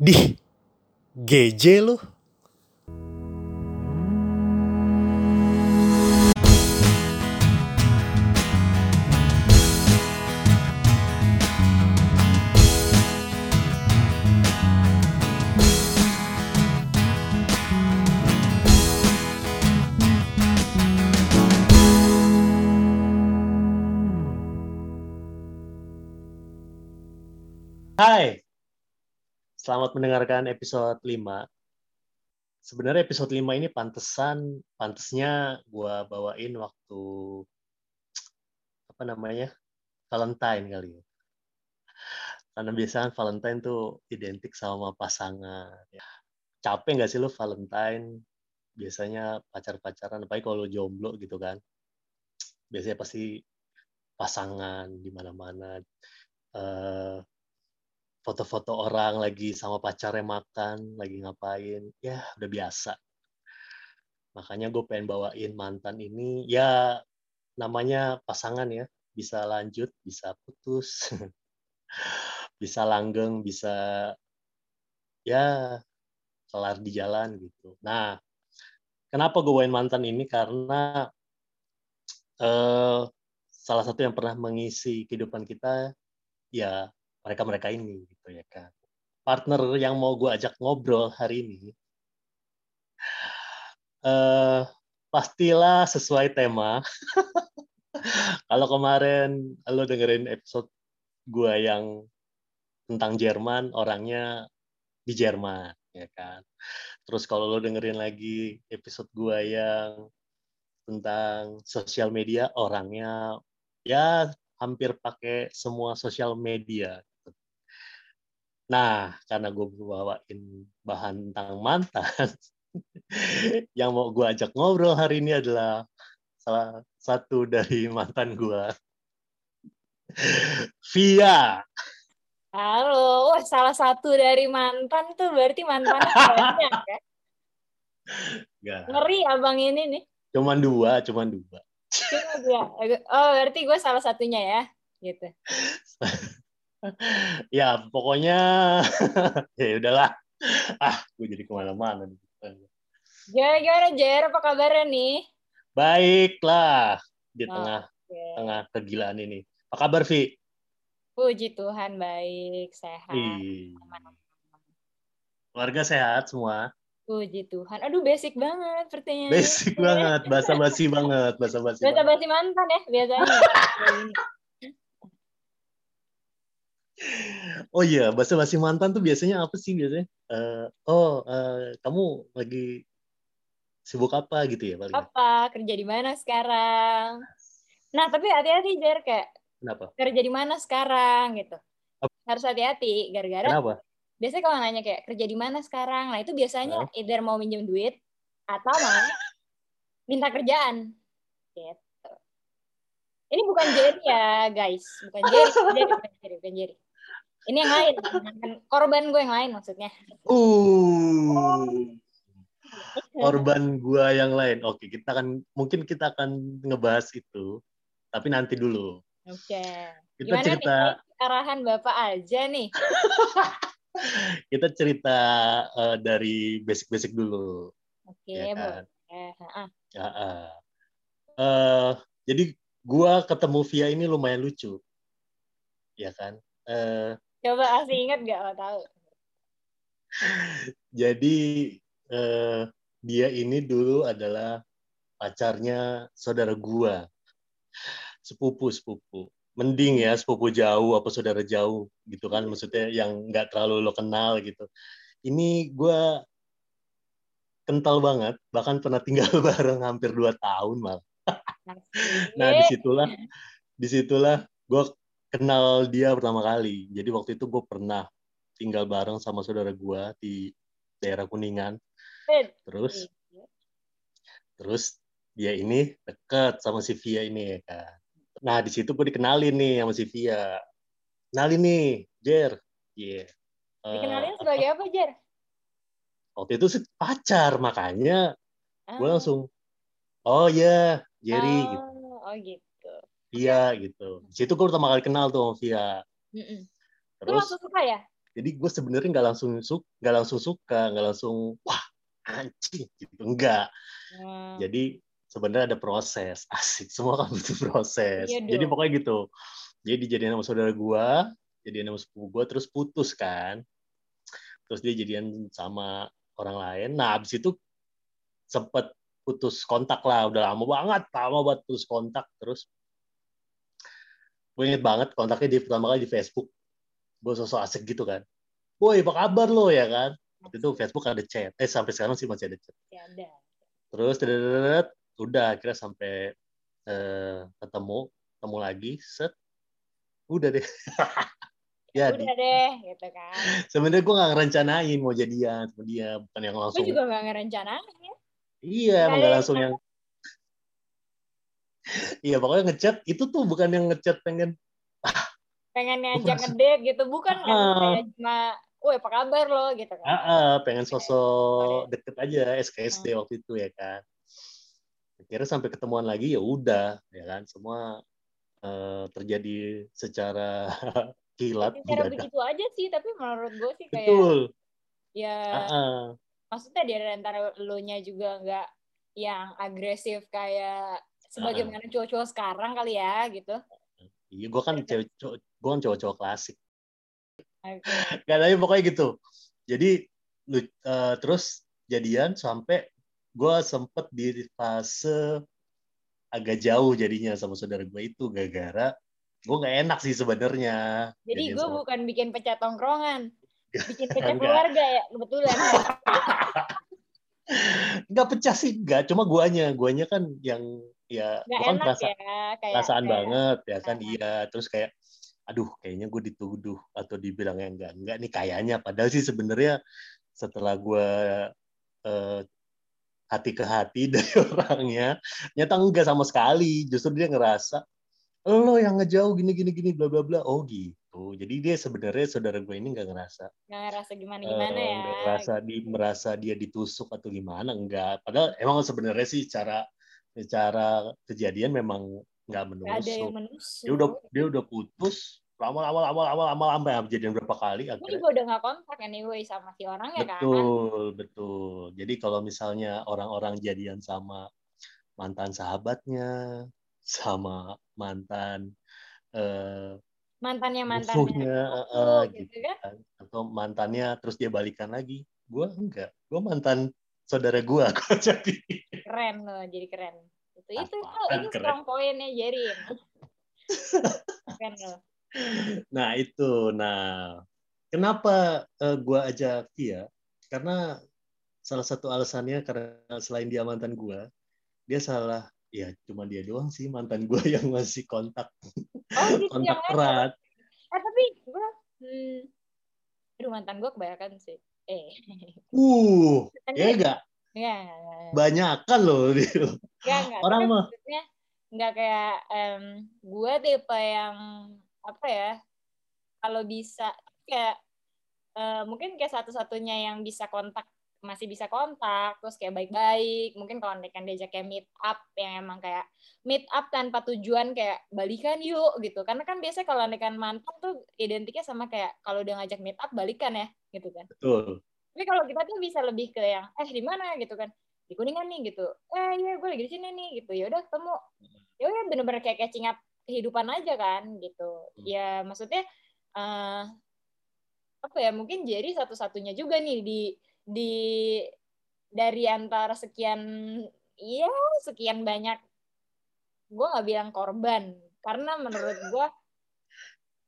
Dih, GJ lu. Selamat mendengarkan episode 5. Sebenarnya episode 5 ini pantesan, pantesnya gua bawain waktu apa namanya? Valentine kali ya. Karena biasanya Valentine tuh identik sama pasangan. Capek nggak sih lu Valentine? Biasanya pacar-pacaran, apalagi kalau jomblo gitu kan. Biasanya pasti pasangan di mana-mana. Eh, foto-foto orang lagi sama pacarnya makan, lagi ngapain, ya udah biasa. Makanya gue pengen bawain mantan ini, ya namanya pasangan ya, bisa lanjut, bisa putus, bisa langgeng, bisa ya kelar di jalan gitu. Nah, kenapa gue bawain mantan ini? Karena eh, salah satu yang pernah mengisi kehidupan kita ya mereka-mereka ini gitu ya kan. Partner yang mau gue ajak ngobrol hari ini uh, pastilah sesuai tema. Kalau kemarin lo dengerin episode gue yang tentang Jerman, orangnya di Jerman, ya kan. Terus kalau lo dengerin lagi episode gue yang tentang sosial media, orangnya ya hampir pakai semua sosial media Nah, karena gue bawain bahan tentang mantan, yang mau gue ajak ngobrol hari ini adalah salah satu dari mantan gue, Via. Halo, wah salah satu dari mantan tuh berarti mantan banyak ya? Gak. Ngeri abang ini nih. Cuman dua, cuman dua. Cuma dua. Oh, berarti gue salah satunya ya, gitu. ya pokoknya ya udahlah ah gue jadi ke mana-mana gimana gimana Jer apa kabarnya nih baiklah di tengah okay. tengah kegilaan ini apa kabar Vi Puji Tuhan baik sehat keluarga sehat semua Puji Tuhan. Aduh basic banget pertanyaan. Basic banget, basa-basi banget, basa-basi. Basa-basi mantan ya biasanya. Oh iya, bahasa basi mantan tuh biasanya apa sih biasanya? Uh, oh, uh, kamu lagi sibuk apa gitu ya paling? Apa? Kerja di mana sekarang? Nah, tapi hati-hati Jer kayak Kenapa? Kerja di mana sekarang gitu. Apa? Harus hati-hati gara-gara Kenapa? Biasanya kalau nanya kayak kerja di mana sekarang, nah itu biasanya huh? either mau minjem duit atau mau minta kerjaan. Gitu. Ini bukan Jerry ya, guys. Bukan Jerry, bukan Jerry, bukan Jerry. Ini yang lain, korban gue yang lain maksudnya. Uh, korban gue yang lain. Oke, kita akan mungkin kita akan ngebahas itu, tapi nanti dulu. Oke. Kita Gimana cerita nih, arahan bapak aja nih. kita cerita uh, dari basic-basic dulu. Oke, ya kan? Ya, uh. Uh, jadi gue ketemu Via ini lumayan lucu, ya kan? Uh, Coba asli ingat gak? Oh, tahu. Jadi eh, dia ini dulu adalah pacarnya saudara gua. Sepupu sepupu. Mending ya sepupu jauh apa saudara jauh gitu kan maksudnya yang nggak terlalu lo kenal gitu. Ini gua kental banget bahkan pernah tinggal bareng hampir dua tahun malah. nah di situlah di situlah gue kenal dia pertama kali. Jadi waktu itu gue pernah tinggal bareng sama saudara gue di daerah Kuningan. Terus, terus dia ini deket sama si Via ini ya kan. Nah di situ gue dikenalin nih sama si Via. Kenalin nih, Jer. Iya. Yeah. Dikenalin uh, sebagai apa, Jer? Waktu itu sih pacar, makanya ah. gue langsung, oh ya, yeah, Jerry oh, gitu. Oh gitu. Via gitu. Di situ gue pertama kali kenal tuh sama Via. Mm -mm. Terus, Lu langsung suka ya? jadi gue sebenarnya nggak langsung suka nggak langsung suka nggak langsung wah anjing gitu. Enggak jadi sebenarnya ada proses. Asik semua kan butuh proses. Iya jadi pokoknya gitu. Jadi dijadiin sama saudara gue jadian sama sepupu gue terus putus kan. Terus dia jadian sama orang lain. Nah abis itu sempet putus kontak lah. Udah lama banget lama banget putus kontak terus gue inget banget kontaknya di pertama kali di Facebook. Gue sosok asik gitu kan. Woi apa kabar lo? Ya kan? Waktu itu Facebook ada chat. Eh sampai sekarang sih masih ada chat. Ya, ada. terus udah akhirnya sampai eh, ketemu. Ketemu lagi set. Udah deh. Ya udah deh gitu kan. Sebenarnya gue gak ngerencanain mau jadian sama dia. Bukan yang langsung gue juga gak ngerencanain. Ya iya emang gak langsung yang iya pokoknya ngechat itu tuh bukan yang ngechat pengen pengen ngajak ngedate gitu bukan kan uh, kayak cuma Woi, apa kabar lo gitu kan? Uh, uh, pengen sosok deket aja SKSD uh. waktu itu ya kan. Akhirnya sampai ketemuan lagi ya udah ya kan semua uh, terjadi secara kilat. Cara begitu aja sih, tapi menurut gue sih kayak Betul. ya uh -uh. maksudnya di antara lo nya juga nggak yang agresif kayak sebagaimana cowok-cowok sekarang kali ya gitu. Iya, gue kan cewek cowok, gue kan cowok-cowok klasik. Okay. Gak tapi pokoknya gitu. Jadi uh, terus jadian sampai gue sempet di fase agak jauh jadinya sama saudara gue itu gara-gara gue nggak enak sih sebenarnya. Jadi gue sama... bukan bikin pecah tongkrongan, bikin pecah keluarga ya kebetulan. Nggak pecah sih, nggak. Cuma guanya, guanya kan yang ya gak kan perasa, ya, kayak, perasaan kayak, banget ya kan uh, iya. Terus kayak, aduh kayaknya gue dituduh atau dibilang yang enggak enggak nih kayaknya. Padahal sih sebenarnya setelah gue uh, hati ke hati dari orangnya, nyata enggak sama sekali. Justru dia ngerasa lo yang ngejauh gini gini gini bla bla bla oh gitu jadi dia sebenarnya saudara gue ini nggak ngerasa nggak ngerasa gimana gimana uh, ya nggak ngerasa di merasa dia ditusuk atau gimana enggak padahal emang sebenarnya sih cara secara kejadian memang nggak menusuk. ada yang menusuk. Dia udah dia udah putus lama lama lama lama lama lama ya kejadian berapa kali akhirnya. Ini gue udah nggak kontak anyway sama si orangnya betul, kan. Betul betul. Jadi kalau misalnya orang-orang jadian sama mantan sahabatnya, sama mantan uh, mantannya mantannya musuhnya uh, gitu, gitu kan? kan atau mantannya terus dia balikan lagi gue enggak gue mantan saudara gue kok jadi. Keren loh jadi keren. Itu itu itu ini strong pointnya jadi keren loh nah itu. Nah kenapa uh, eh, gue ajak dia karena salah satu alasannya karena selain dia mantan gue dia salah ya cuma dia doang sih mantan gue yang masih kontak. Oh, gitu, kontak erat. Eh tapi gue hmm, aduh mantan gue kebanyakan sih eh uh ya enggak ya, banyak kan loh gitu. ya, enggak. orang mah nggak kayak um, gue tipe yang apa ya kalau bisa kayak uh, mungkin kayak satu-satunya yang bisa kontak masih bisa kontak terus kayak baik-baik. Mungkin kalau kan diajak kayak meet up yang emang kayak meet up tanpa tujuan kayak balikan yuk gitu. Karena kan biasanya kalau kan mantan tuh identiknya sama kayak kalau udah ngajak meet up balikan ya gitu kan. Betul. Tapi kalau kita tuh bisa lebih ke yang eh di mana? gitu kan. Di kuningan nih gitu. Eh iya gue lagi di sini nih gitu. Ya udah ketemu. Ya udah bener-bener kayak catching up kehidupan aja kan gitu. Hmm. ya maksudnya uh, apa ya mungkin jadi satu-satunya juga nih di di dari antara sekian iya sekian banyak gue nggak bilang korban. Karena menurut gue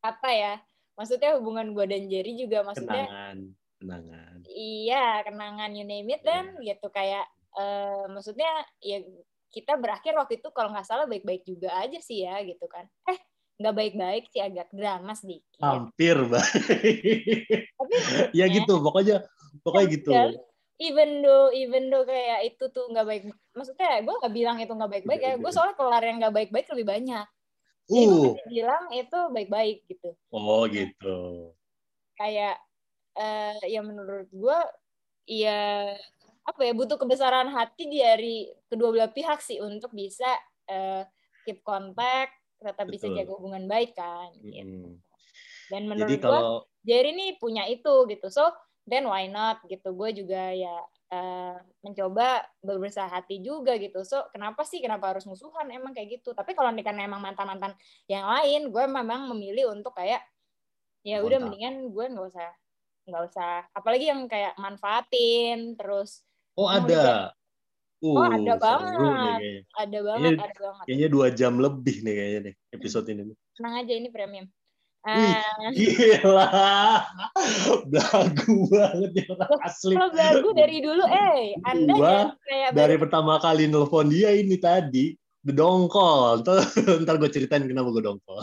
apa ya maksudnya hubungan gue dan Jerry juga maksudnya kenangan kenangan. Iya kenangan you name it dan yeah. gitu kayak uh, maksudnya ya kita berakhir waktu itu kalau nggak salah baik-baik juga aja sih ya gitu kan. Eh nggak baik-baik sih agak drama sedikit. Hampir baik tapi ya gitu pokoknya pokoknya gitu. even though even though kayak itu tuh nggak baik maksudnya gue nggak bilang itu nggak baik-baik ya gue soalnya kelar yang nggak baik-baik lebih banyak. Jadi uh. gue bilang itu baik-baik gitu. Oh gitu. Kayak uh, ya menurut gue ya apa ya butuh kebesaran hati dari kedua belah pihak sih untuk bisa uh, keep contact tetap Betul. bisa jaga hubungan baik kan gitu. dan menurut jadi kalau Jerry nih punya itu gitu. So then why not gitu. Gue juga ya uh, mencoba berusaha hati juga gitu. So kenapa sih? Kenapa harus musuhan? Emang kayak gitu. Tapi kalau karena emang mantan mantan yang lain gue memang memilih untuk kayak ya udah mendingan gue nggak usah nggak usah. Apalagi yang kayak manfaatin terus oh ada. Uh, oh ada banget, nih ada banget, kayaknya, ada banget. Kayaknya dua jam lebih nih kayaknya nih episode ini. Tenang aja ini premium. Wih, uh, gila, belagu banget ya asli. Kalau belagu dari dulu, eh, Anda gua kayak dari pertama kali nelfon dia ini tadi, dongkol. Ntar gue ceritain kenapa gue dongkol.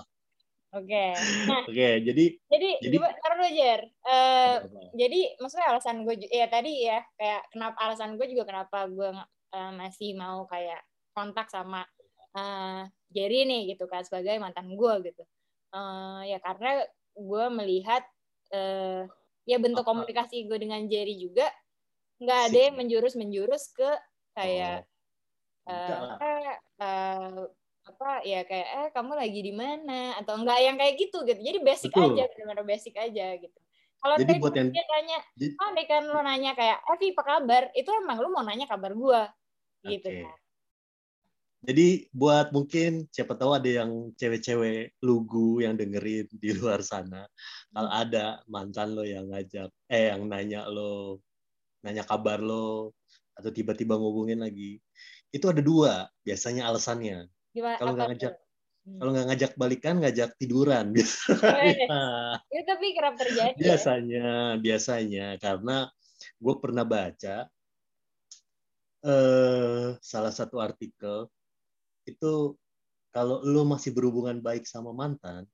Oke. Okay. Nah, Oke, okay, jadi jadi jadi taruh Jer. Uh, jadi maksudnya alasan gue ya tadi ya kayak kenapa alasan gue juga kenapa gue uh, masih mau kayak kontak sama uh, Jerry nih gitu kan sebagai mantan gue gitu uh, ya karena gue melihat uh, ya bentuk komunikasi gue dengan Jerry juga nggak ada yang menjurus menjurus ke kayak oh. uh, eh, uh, apa ya kayak eh kamu lagi di mana? Atau enggak yang kayak gitu gitu. Jadi basic Betul. aja benar-benar basic aja gitu. Kalau jadi buat yang dia tanya oh deh kan lo nanya kayak eh apa kabar itu emang lo mau nanya kabar gue gitu okay. kan jadi buat mungkin siapa tahu ada yang cewek-cewek lugu yang dengerin di luar sana. Kalau hmm. ada mantan lo yang ngajak, eh yang nanya lo, nanya kabar lo, atau tiba-tiba ngubungin lagi, itu ada dua biasanya alasannya. Kalau nggak ngajak, hmm. kalau nggak ngajak balikan, ngajak tiduran biasanya. itu tapi kerap terjadi. Ya? Biasanya, ya? biasanya karena gue pernah baca eh, salah satu artikel itu kalau lo masih berhubungan baik sama mantan,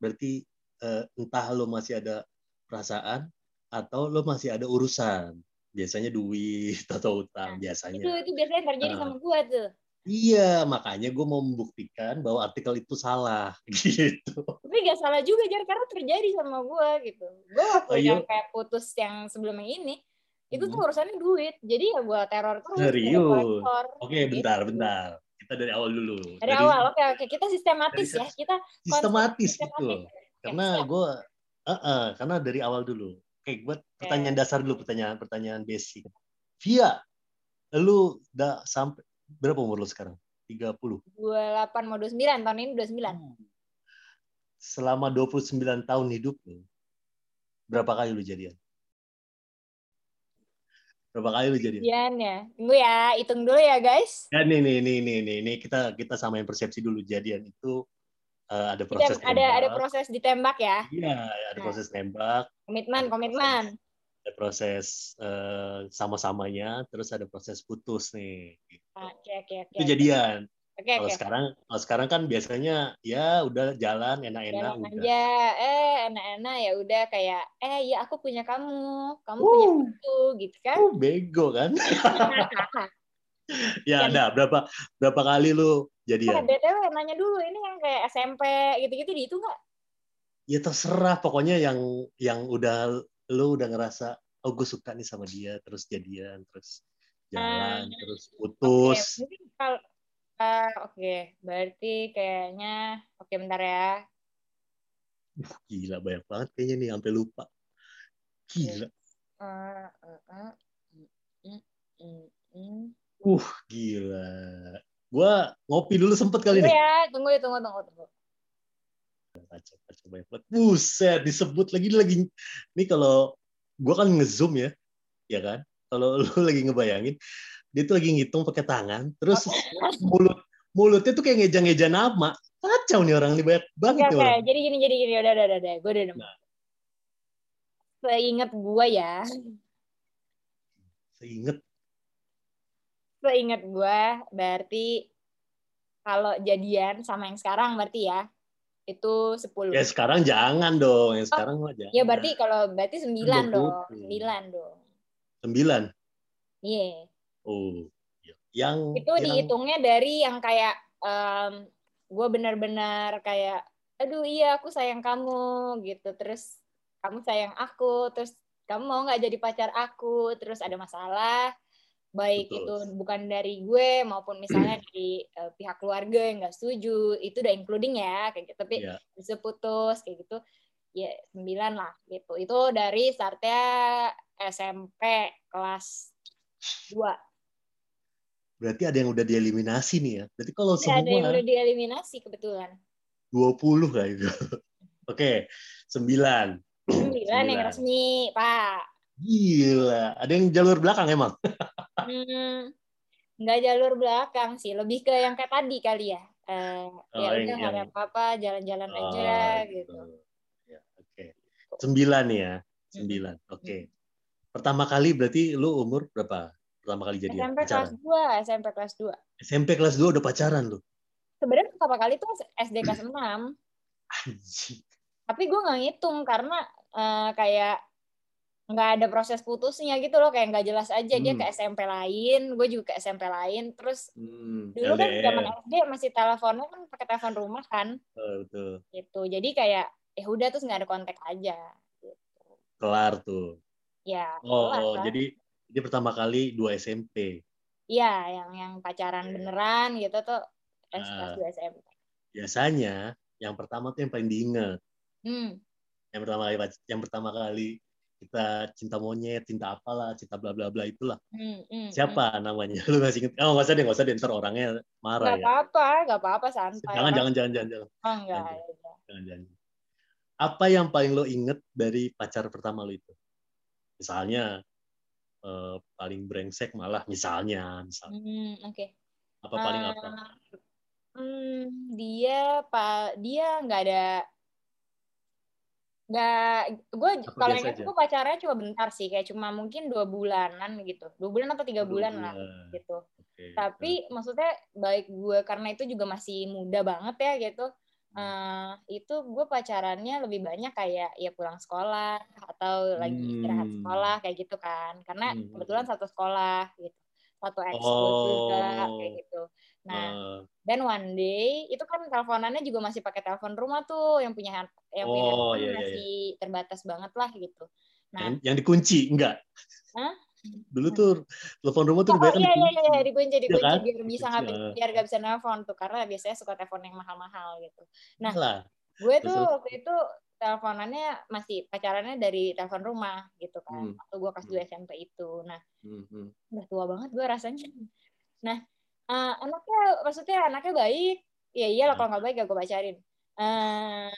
berarti uh, entah lo masih ada perasaan atau lo masih ada urusan. Biasanya duit atau utang nah, biasanya. Itu itu biasanya terjadi uh, sama gue tuh. Iya, makanya gue mau membuktikan bahwa artikel itu salah gitu. Tapi gak salah juga, Jar, karena terjadi sama gue gitu. Gue waktu oh, yang kayak putus yang sebelumnya ini, itu tuh hmm. urusannya duit. Jadi ya gue teror terus. Serius? Oke, okay, bentar, gitu. bentar kita dari awal dulu. Dari, dari awal, oke oke. Kita sistematis ya. Kita sistematis, gitu. Karena gue, uh, uh, karena dari awal dulu. Oke, buat okay. pertanyaan dasar dulu, pertanyaan pertanyaan basic. Via, lu udah sampai berapa umur lu sekarang? 30. 28 mau 29, tahun ini 29. Hmm. Selama 29 tahun hidup lu, berapa kali lu jadian? Berapa kali lu jadi? Jadian ya. Tunggu ya, hitung dulu ya guys. Ya nih nih nih nih nih, nih. kita kita samain persepsi dulu jadian itu uh, ada proses Ditem ada ada proses ditembak ya. Iya, ada nah. proses tembak. Komitmen, komitmen. Ada proses uh, sama-samanya, terus ada proses putus nih. Oke, oke, oke. Itu jadian. Okay, kalau okay. sekarang kalau sekarang kan biasanya ya udah jalan enak-enak udah. aja. Eh enak-enak ya udah kayak eh ya aku punya kamu. Kamu uh, punya aku gitu kan. Uh, bego kan? Ya ada berapa berapa kali lu jadi ya? btw nanya dulu. Ini yang kayak SMP gitu-gitu di itu nggak? Ya terserah. Pokoknya yang yang udah lu udah ngerasa oh gue suka nih sama dia terus jadian terus jalan uh, terus putus. okay. mungkin kalau oke, okay. berarti kayaknya oke okay, bentar ya. Gila banyak banget kayaknya nih sampai lupa. Gila. Uh, uh, uh, uh, gila. Gua ngopi dulu sempet kali nih. Ya, tunggu ya, tunggu, tunggu, tunggu. Baca, baca banyak banget. Buset, disebut lagi lagi. Ini kalau gua kan ngezoom ya, ya kan? Kalau lu lagi ngebayangin, dia tuh lagi ngitung pakai tangan terus mulut mulutnya tuh kayak ngeja-ngeja nama kacau nih orang ini banyak banget okay, nih orang. jadi gini jadi gini udah udah udah, udah. gue udah nemu nah. seingat gue ya seingat seingat gue berarti kalau jadian sama yang sekarang berarti ya itu sepuluh. Ya sekarang jangan dong, yang sekarang oh, aja. Ya berarti kalau berarti sembilan dong, sembilan dong. Sembilan. Iya. Yeah. Oh, iya. yang itu yang... dihitungnya dari yang kayak um, gue benar-benar kayak, aduh iya aku sayang kamu gitu, terus kamu sayang aku, terus kamu mau nggak jadi pacar aku, terus ada masalah, baik Betul. itu bukan dari gue maupun misalnya dari uh, pihak keluarga yang nggak setuju, itu udah including ya kayak gitu, tapi yeah. bisa putus kayak gitu. ya sembilan lah gitu itu dari startnya SMP kelas 2 berarti ada yang udah dieliminasi nih ya berarti kalau Ada- semua ada yang udah dieliminasi kebetulan 20 lah itu oke sembilan sembilan yang Sembilan. resmi pak gila ada yang jalur belakang emang Hmm, nggak jalur belakang sih, lebih ke yang kayak tadi kali ya. Eh, ya Oh, yang- udah nggak ada apa-apa, jalan-jalan aja Oh, gitu. Ya, oke. Sembilan nih ya, sembilan. Oke. Pertama kali berarti lu umur berapa? Pertama kali jadi SMP kelas pacaran? 2, SMP kelas 2. SMP kelas 2 udah pacaran lu. Sebenarnya pertama kali tuh SD kelas 6, Anjing. tapi gue nggak ngitung karena eh, kayak nggak ada proses putusnya gitu loh, kayak nggak jelas aja dia Hmm. ke SMP lain, gue juga ke SMP lain, terus Hmm, dulu kan zaman SD masih teleponnya kan pakai telepon rumah kan, Oh, betul. gitu. Jadi kayak ya udah terus nggak ada kontak aja. Gitu. Kelar tuh. Ya, Oh, kelar oh, lah. jadi dia pertama kali dua SMP. Iya, yang yang pacaran Oke. beneran gitu tuh pas Ah. kelas 2 SMP. Biasanya yang pertama tuh yang paling diinget. Hmm. Yang pertama kali yang pertama kali kita cinta monyet, cinta apalah, cinta bla bla bla itulah. Hmm, hmm, Siapa namanya? Lu masih inget? Oh, nggak usah deh, nggak usah deh, ntar orangnya hmm. marah Nggak ya. apa-apa, nggak apa-apa santai. Jangan, jangan, jangan, jangan, jangan. Oh, enggak. jangan. udah. jangan, jangan. Apa yang paling lo inget dari pacar pertama lo itu? Misalnya eh, paling brengsek malah misalnya, misalnya. Hmm, oke. apa paling Eh, apa? Hmm, dia pak dia nggak ada nggak gue kalau aja? gue pacarnya cuma bentar sih kayak cuma mungkin dua bulanan gitu dua bulan atau tiga bulan lah gitu Oke. tapi maksudnya baik gue karena itu juga masih muda banget ya gitu Hmm. eh, itu gue pacarannya lebih banyak kayak ya pulang sekolah atau lagi istirahat Hmm. sekolah kayak gitu kan karena Hmm. kebetulan satu sekolah gitu satu ekskul juga Oh. kayak gitu nah dan one day itu kan teleponannya juga masih pakai telepon rumah tuh yang punya yang punya Oh, handphone iya, iya, masih terbatas banget lah gitu nah yang, yang dikunci enggak? Hah? Dulu tuh telepon rumah tuh Oh kebanyakan iya iya dikunci. iya dikunci dikunci kan? biar bisa nggak ah. biar nggak bisa nelpon tuh karena biasanya suka telepon yang mahal-mahal gitu. Nah Lah. gue tuh terus? waktu itu teleponannya masih pacarannya dari telepon rumah gitu Hmm. kan waktu gue kelas 2 SMP itu. Nah Hmm, hmm. udah tua banget gue rasanya. Nah eh, anaknya maksudnya anaknya baik ya iyalah Nah. kalau nggak baik gak gue pacarin. Eh,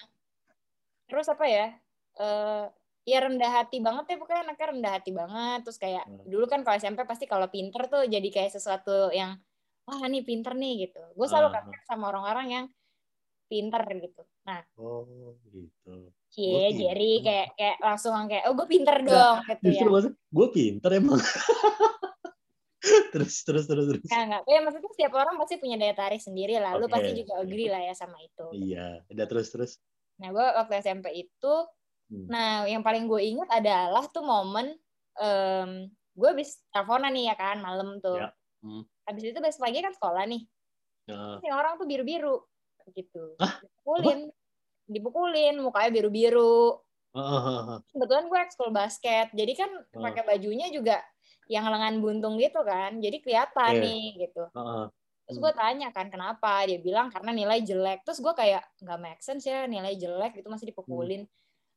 terus apa ya? Eh, ya rendah hati banget ya pokoknya anaknya rendah hati banget terus kayak Hmm. dulu kan kalau SMP pasti kalau pinter tuh jadi kayak sesuatu yang wah nih pinter nih gitu gue selalu Ah. kata sama orang-orang yang pinter gitu nah Oh, gitu. cie Gua Jerry kayak kayak langsung kayak oh gue pinter dong gitu ya Justru maksud gue pinter emang. terus terus terus terus. Nah, enggak. Ya, maksudnya setiap orang pasti punya daya tarik sendiri lah. Lu Oke. pasti juga agree lah ya sama itu. Iya, udah terus terus. Nah, gue waktu SMP itu, Hmm. nah yang paling gue inget adalah tuh momen em, gue habis teleponan nih ya kan, malam tuh. Ya. Hmm. Habis itu besok pagi kan sekolah nih. Nah, Terus orang tuh biru-biru gitu. Hah? Dipukulin. Dipukulin, mukanya biru-biru. Kebetulan gue ekskul basket. Jadi kan Oh. pakai bajunya juga yang lengan buntung gitu kan. Jadi kelihatan Iya. nih gitu. ah. Terus Hmm. gue tanya kan kenapa, dia bilang karena nilai jelek. Terus gue kayak nggak make sense ya nilai jelek itu masih dipukulin.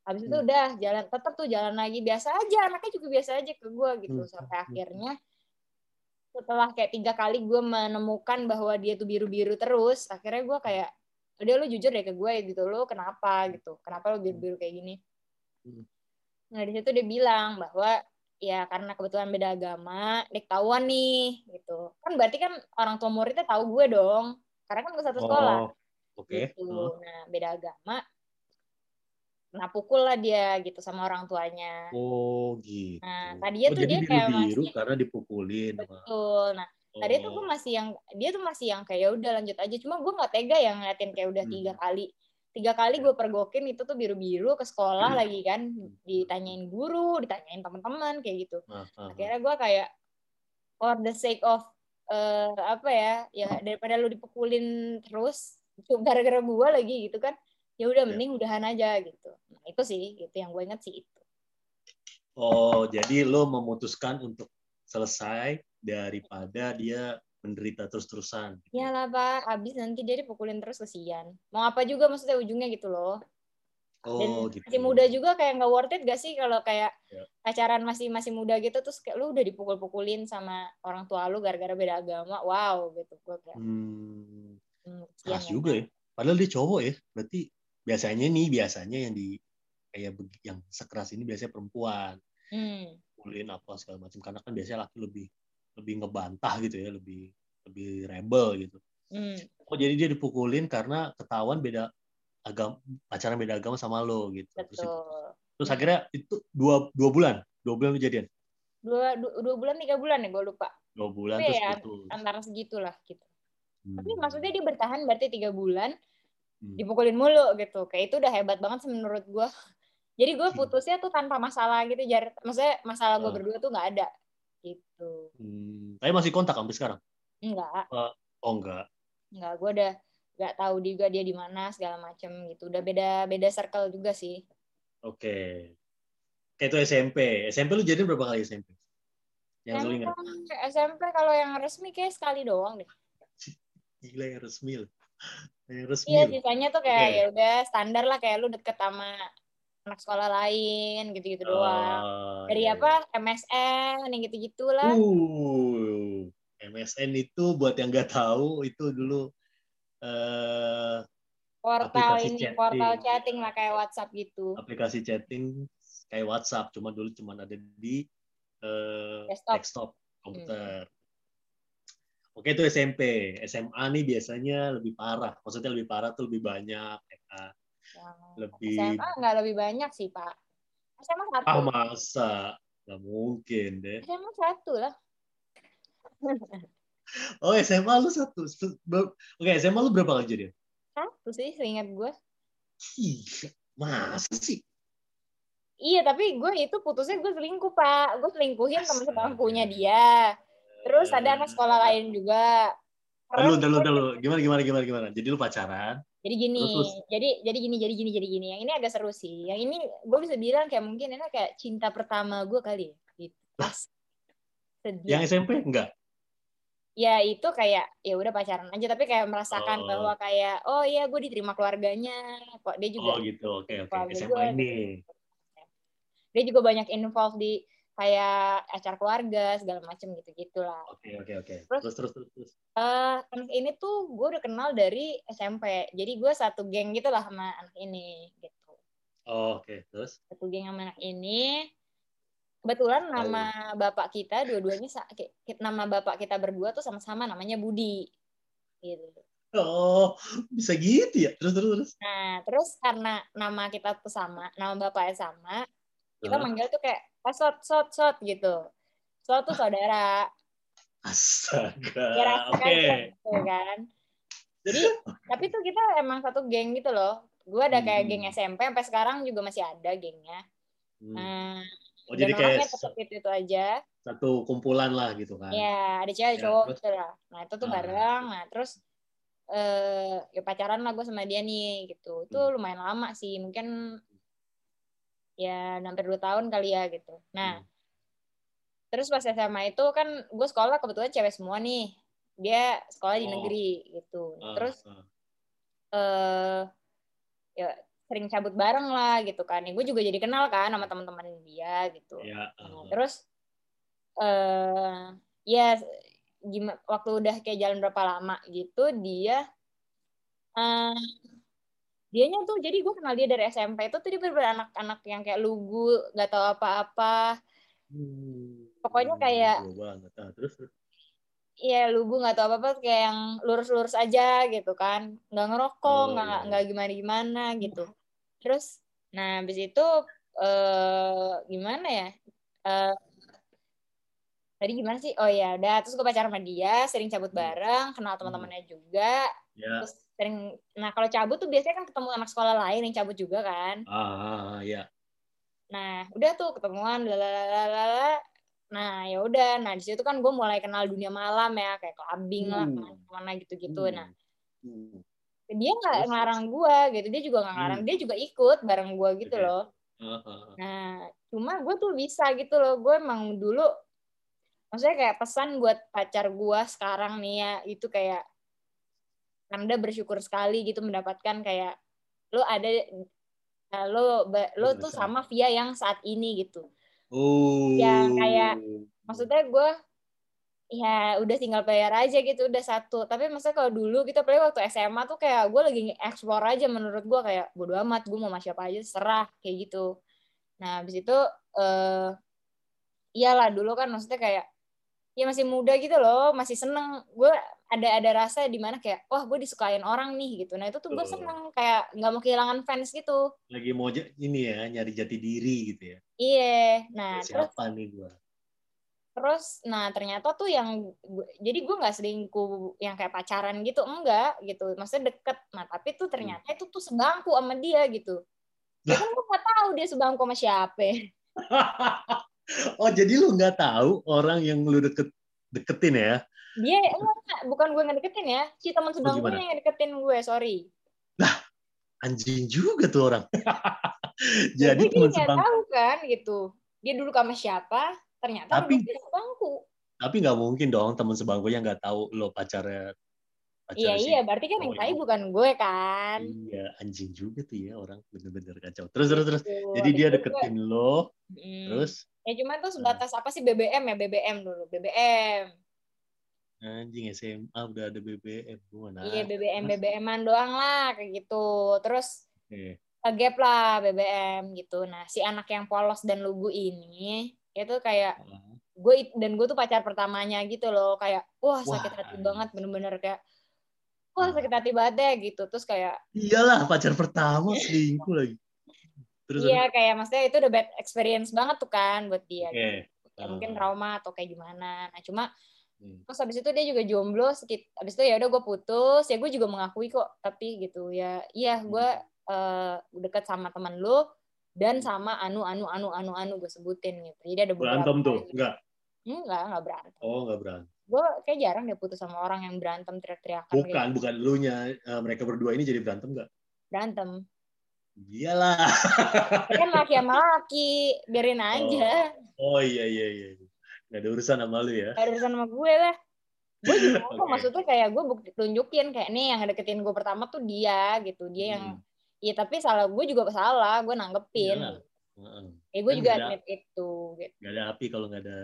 Habis itu Hmm. udah jalan tetap tuh jalan lagi biasa aja, anaknya juga biasa aja ke gue gitu. Hmm. Sampai akhirnya setelah kayak tiga kali gue menemukan bahwa dia tuh biru-biru terus, akhirnya gue kayak udah lu jujur deh ke gue gitu, lu kenapa gitu, kenapa lu biru-biru kayak gini? Hmm. Nah di situ dia bilang bahwa ya karena kebetulan beda agama, dia ketahuan nih gitu. Kan berarti kan orang tua muridnya tahu gue dong, karena kan gue satu sekolah. Oh, oke. gitu. Ah. Nah beda agama, nah pukul lah dia gitu sama orang tuanya. Oh, gitu. Nah, tadinya oh, tuh dia kayak biru-biru masih- karena dipukulin. Betul. Nah tadi tuh gue Oh. masih yang dia tuh masih yang kayak "Ya udah lanjut aja. Cuma gue nggak tega yang ngeliatin kayak udah Hmm. tiga kali. Tiga kali gue pergokin itu tuh biru-biru ke sekolah Hmm. lagi kan, ditanyain guru, ditanyain teman-teman kayak gitu. Ah, ah, ah. akhirnya gue kayak for the sake of eh, apa ya ya daripada lu dipukulin terus gara-gara gue lagi gitu kan ya udah Ya. mending udahan aja gitu nah itu sih itu yang gue inget sih itu Oh, jadi lo memutuskan untuk selesai daripada dia menderita terus-terusan. ya lah pak abis nanti dia dipukulin terus kesian mau apa juga maksudnya ujungnya gitu loh Oh, Dan gitu. masih muda juga kayak nggak worth it gak sih kalau kayak Ya. pacaran masih masih muda gitu terus kayak lu udah dipukul-pukulin sama orang tua lu gara-gara beda agama. Wow gitu. Gue kayak Hmm, hmm, keras ya. juga ya. Padahal dia cowok ya. Berarti biasanya nih, biasanya yang di kayak yang sekeras ini biasanya perempuan. Hmm. Apa segala macam. Karena kan biasanya laki lebih lebih ngebantah gitu ya, lebih lebih rebel gitu. Hmm. Oh jadi dia dipukulin karena ketahuan beda agama, pacaran beda agama sama lo gitu. Terus, itu- Betul. terus Hmm. akhirnya itu dua dua bulan, dua bulan lu jadian, Dua, dua, dua bulan, tiga bulan ya gue lupa. dua bulan Tapi terus ya, putus. Antara segitulah gitu. Tapi Hmm. maksudnya dia bertahan berarti tiga bulan. Dipukulin mulu gitu. Kayak itu udah hebat banget sih menurut gue. Jadi gue Hmm. putusnya tuh tanpa masalah gitu. Jar. Maksudnya masalah gue Ah. berdua tuh nggak ada gitu. Hmm. Tapi masih kontak sampai sekarang? Enggak, Oh enggak. enggak. Gue udah nggak tahu juga dia di mana segala macem gitu. Udah beda beda circle juga sih. Oke. Kayak itu SMP. SMP lu jadi berapa kali SMP? Yang lu ingat? SMP, SMP kalau yang resmi kayak sekali doang deh. Gila yang resmi loh. Yang resmi Iya, sisanya tuh kayak ya udah standar lah kayak lu deket sama anak sekolah lain gitu-gitu doang. Ah, Dari iya, apa? MSN yang gitu-gitu iya. lah. Uh, MSN itu buat yang nggak tahu itu dulu eh, portal aplikasi ini, chatting. portal chatting lah kayak WhatsApp gitu. aplikasi chatting kayak WhatsApp, cuma dulu cuma ada di eh, Desktop. desktop komputer. Oke itu SMP, SMA nih biasanya lebih parah. Maksudnya lebih parah tuh lebih banyak. ya kan? Lebih SMA nggak lebih banyak sih Pak. SMA satu. ah masa nggak mungkin deh. SMA satu lah. Oh SMA lu satu. Oke SMA lu berapa kali jadi? Satu sih seingat gue. Iya, masa sih? Iya tapi gue itu putusnya gue selingkuh Pak. Gue selingkuhin Astaga. sebangkunya dia. Terus ada anak sekolah lain juga. Dulu, Terus dulu, dulu. Gimana, gimana, gimana, gimana? Jadi lu pacaran? Jadi gini, Terus, terus. jadi jadi gini, jadi gini, jadi gini. Yang ini agak seru sih. Yang ini gue bisa bilang kayak mungkin ini kayak cinta pertama gue kali ya. Gitu. Pas. Sedih. Yang SMP enggak? Ya itu kayak ya udah pacaran aja tapi kayak merasakan Oh. bahwa kayak oh iya gue diterima keluarganya. Kok dia juga Oh gitu, oke, oke. keluarga SMA ini. gitu. Dia juga banyak involve di kayak acara keluarga segala macem gitu gitulah. Oke, oke, oke. Terus- Terus, terus, terus. terus. Eh anak ini tuh gue udah kenal dari SMP. Jadi gue satu geng gitu lah sama anak ini gitu. Oh, oke, terus. satu geng sama anak ini. Kebetulan nama bapak kita dua-duanya nama bapak kita berdua tuh sama-sama namanya Budi. Gitu. Oh, bisa gitu ya? Terus, terus, terus. Nah, terus karena nama kita tuh sama, nama bapaknya sama, kita manggil tuh kayak eh, sot sot sot gitu. Sot tuh saudara. Astaga. Ya Oke. kan gitu kan. Jadi, tapi tuh kita emang satu geng gitu loh. Gue ada kayak Hmm. geng SMP sampai sekarang juga masih ada gengnya. Hmm. Nah, Oh, dan jadi kayak orangnya tetap itu itu aja. satu kumpulan lah gitu kan? Ya, ada cewek, Ya, cowok terus? gitu lah. Nah, itu tuh Ah. bareng. Nah, terus eh ya pacaran lah gue sama dia nih gitu. Itu Hmm. lumayan lama sih, mungkin ya hampir dua tahun kali ya gitu. Nah, Hmm. terus pas SMA itu kan gue sekolah kebetulan cewek semua nih. Dia sekolah di Oh. negeri gitu. Ah, terus ah. eh ya sering cabut bareng lah gitu kan. Ya, gue juga jadi kenal kan sama teman-teman dia gitu. Ya, ah. terus eh ya gimana waktu udah kayak jalan berapa lama gitu dia eh dianya tuh jadi gue kenal dia dari SMP itu tuh dia bener anak-anak yang kayak lugu nggak tahu apa-apa Hmm. pokoknya kayak-. Ah, terus, terus. Iya lugu nggak tahu apa-apa kayak yang lurus-lurus aja gitu kan nggak ngerokok Oh, nggak iya, iya. nggak gimana-gimana gitu terus nah habis itu eh gimana ya Eh tadi gimana sih oh ya udah terus gue pacaran sama dia sering cabut Hmm. bareng kenal teman-temannya juga Ya. terus sering nah kalau cabut tuh biasanya kan ketemu anak sekolah lain yang cabut juga kan Ah, ya. nah udah tuh ketemuan lalalala nah ya udah nah di situ kan gue mulai kenal dunia malam ya kayak clubbing lah Hmm. ke mana gitu-gitu Hmm. nah Hmm. dia nggak Terus? ngelarang gue gitu dia juga nggak ngelarang Hmm. dia juga ikut bareng gue gitu Oke. loh ah. nah cuma gue tuh bisa gitu loh gue emang dulu maksudnya kayak pesan buat pacar gue sekarang nih ya itu kayak anda bersyukur sekali gitu mendapatkan kayak lo ada Nah, lo lo tuh sama via yang saat ini gitu. Oh. Yang kayak maksudnya gue ya udah tinggal bayar aja gitu udah satu tapi maksudnya kalau dulu gitu apalagi waktu SMA tuh kayak gue lagi explore aja menurut gue kayak bodo amat gue mau sama siapa aja serah kayak gitu nah habis itu eh iyalah dulu kan maksudnya kayak ya masih muda gitu loh masih seneng gue ada ada rasa di mana kayak wah gue disukain orang nih gitu. Nah itu tuh gue seneng kayak nggak mau kehilangan fans gitu. Lagi mau ini ya nyari jati diri gitu ya. iya. Nah terus Siapa nih gua? terus nah ternyata tuh yang jadi gue nggak selingkuh yang kayak pacaran gitu enggak gitu. Maksudnya deket. Nah tapi tuh ternyata itu tuh sebangku sama dia gitu. Ya kan gue nggak tahu dia sebangku sama siapa. Oh jadi lu nggak tahu orang yang lu deket deketin ya? Dia enggak, bukan gue ngedeketin ya si teman sebangku gimana? yang deketin gue sorry Anjing juga tuh orang. jadi jadi teman sebangku. tahu kan gitu dia dulu sama siapa ternyata Tapi- sebangku Tapi nggak mungkin dong teman sebangkunya nggak tahu lo pacarnya. iya pacarnya si iya berarti kan yang tai ini. bukan gue kan Iya anjing juga tuh ya orang bener-bener kacau. Terus terus terus. Gitu. Jadi dia itu gue- deketin lo, Mm. terus ya cuma tuh sebatas apa sih BBM ya BBM dulu BBM anjing SMA udah ada BBM gimana? Iya BBM BBM-an doang lah kayak gitu. Terus Oke. gap lah BBM gitu. Nah si anak yang polos dan lugu ini itu kayak gue dan gue tuh pacar pertamanya gitu loh kayak wah sakit Wah. hati banget bener-bener kayak wah sakit hati banget deh gitu. Terus kayak Iyalah pacar pertama selingkuh lagi. Terus iya kayak maksudnya itu udah bad experience banget tuh kan buat dia. Oke. Ya, mungkin trauma atau kayak gimana. Nah cuma Hmm. terus habis itu dia juga jomblo sekit habis itu ya udah gue putus ya gue juga mengakui kok tapi gitu ya iya gue eh, deket sama teman lu dan sama anu anu anu anu anu gue sebutin gitu jadi ada beberapa Berantem tuh? Enggak. enggak enggak berantem Oh, enggak berantem. gue kayak jarang deh putus sama orang yang berantem teriak-teriakan Bukan, bukan lu nya eh, mereka berdua ini jadi berantem enggak? berantem Iyalah. Ya kan laki sama laki biarin aja Oh iya iya iya. Enggak ada urusan sama lu ya. Gak ada urusan sama gue lah gue juga kok Oke. maksudnya kayak gue bukti tunjukin kayak nih yang deketin gue pertama tuh dia gitu dia yang Hmm. Iya tapi salah gue juga salah, gue nanggepin. Iyalah. Heeh. Ya gue Kan juga ada- admit itu. Gitu. Nggak ada api kalau nggak ada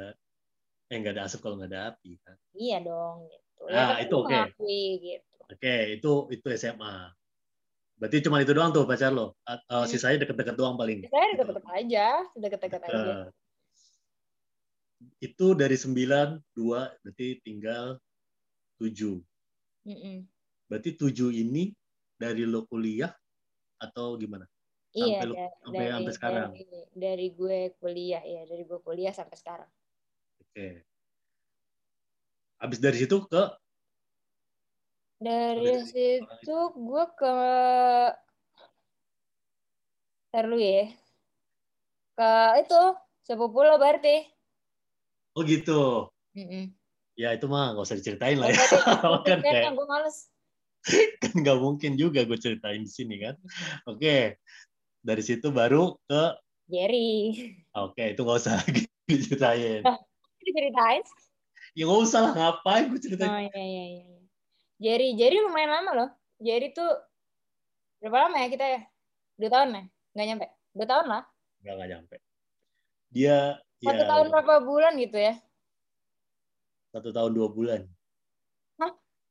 eh nggak ada asap kalau nggak ada api kan. Iya dong. Gitu. Ah, kan itu gue oke. mengakui gitu. Oke, itu itu SMA. Berarti cuma itu doang tuh pacar lo. Eh, Hmm. sisanya deket-deket doang paling. Saya deket-deket aja, deket-deket aja. Itu dari 9, 2, berarti tinggal 7. Mm-mm. Berarti 7 ini dari lo kuliah atau gimana? Iya, Sampai lu- da- sampai- dari, sampai sekarang? Dari, dari gue kuliah, ya dari gue kuliah sampai sekarang. Oke. Habis dari situ ke Dari Dari situ gue ke Ntar dulu ya. Ke itu, sepupu lo berarti. Oh gitu. Mm-mm. Ya itu mah nggak usah diceritain lah ya. kan kayak gue males. kan nggak mungkin juga gue ceritain di sini kan. Oke. Dari situ baru ke Jerry. oke itu nggak usah lagi diceritain. Diceritain? Ya nggak usah lah ngapain gue Oh ceritain. iya iya iya. Jerry, Jerry lumayan lama loh. Jerry tuh berapa lama ya kita ya? Dua tahun ya? Nggak nyampe. Dua tahun lah. Nggak nggak nyampe. Dia Satu ya tahun berapa bulan gitu ya? satu tahun dua bulan.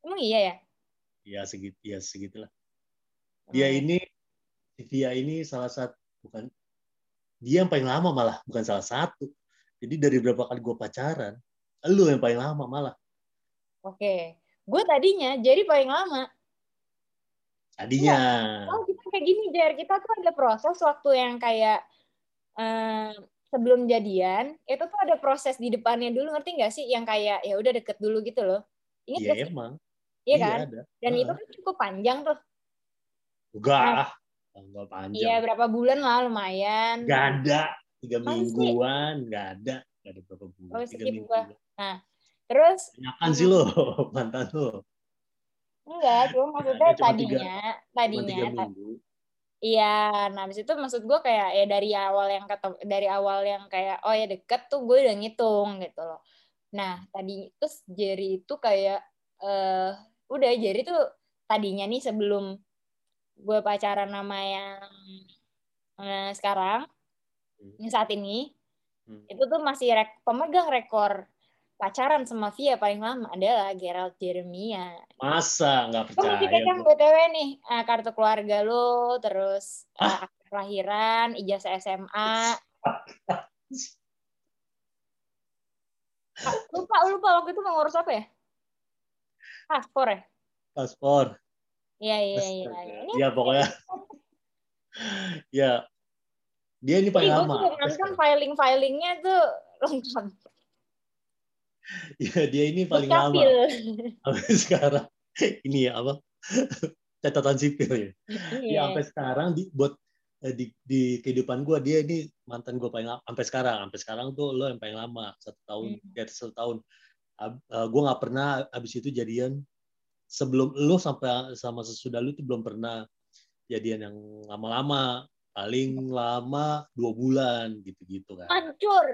Emang iya ya? Ya segit ya segitulah. Dia Hmm. ini dia ini salah satu bukan dia yang paling lama malah bukan salah satu. Jadi dari berapa kali gue pacaran, lu yang paling lama malah. Oke. Gue tadinya Jerry paling lama. Tadinya. Oh kita kayak gini Jer, kita tuh ada proses waktu yang kayak eh, sebelum jadian, itu tuh ada proses di depannya dulu ngerti nggak sih? Yang kayak ya udah deket dulu gitu loh. Ingat Iya sih? emang. Iya kan? ada. Dan Heeh. itu kan cukup panjang tuh. Enggak. Enggak panjang. Iya berapa bulan lah lumayan. Enggak ada. Tiga mingguan. Enggak ada. Enggak ada berapa bulan. Oh, Tiga mingguan. gua. Terus Banyakan sih lo. Mantan lo. enggak, cuma maksudnya Cuma tiga- tadinya, Cuma tadinya tiga minggu. Iya, nah habis itu maksud gue kayak ya dari awal yang kata dari awal yang kayak oh ya deket tuh gue udah ngitung gitu loh. Nah tadi terus Jerry itu kayak eh udah Jerry tuh tadinya nih sebelum gue pacaran sama yang Nah, sekarang Hmm. yang saat ini Hmm. itu tuh masih rek, pemegang rekor pacaran sama Via paling lama adalah Gerald Jeremia. Masa nggak Kamu percaya? pegang gua. BTW nih, ah, kartu keluarga lo, terus ah, kelahiran, ijazah SMA. Lupa, lupa waktu itu mau ngurus apa ya? Paspor ya? Paspor. Iya, iya, iya. Astaga. Ini Ya pokoknya. ya. Dia ini paling gue lama. juga kan filing-filingnya tuh lengkap. Ya dia ini paling lama. Sampai sekarang. Ini ya apa? Catatan sipil ya. Dia Iya. sampai sekarang di buat eh, di, di kehidupan gue dia ini mantan gue paling lama sampai sekarang sampai sekarang tuh lo yang paling lama satu tahun Hmm. di atas satu tahun gue nggak pernah abis itu jadian sebelum lo sampai sama sesudah lu tuh belum pernah jadian yang lama-lama paling lama dua bulan gitu-gitu kan Hancur.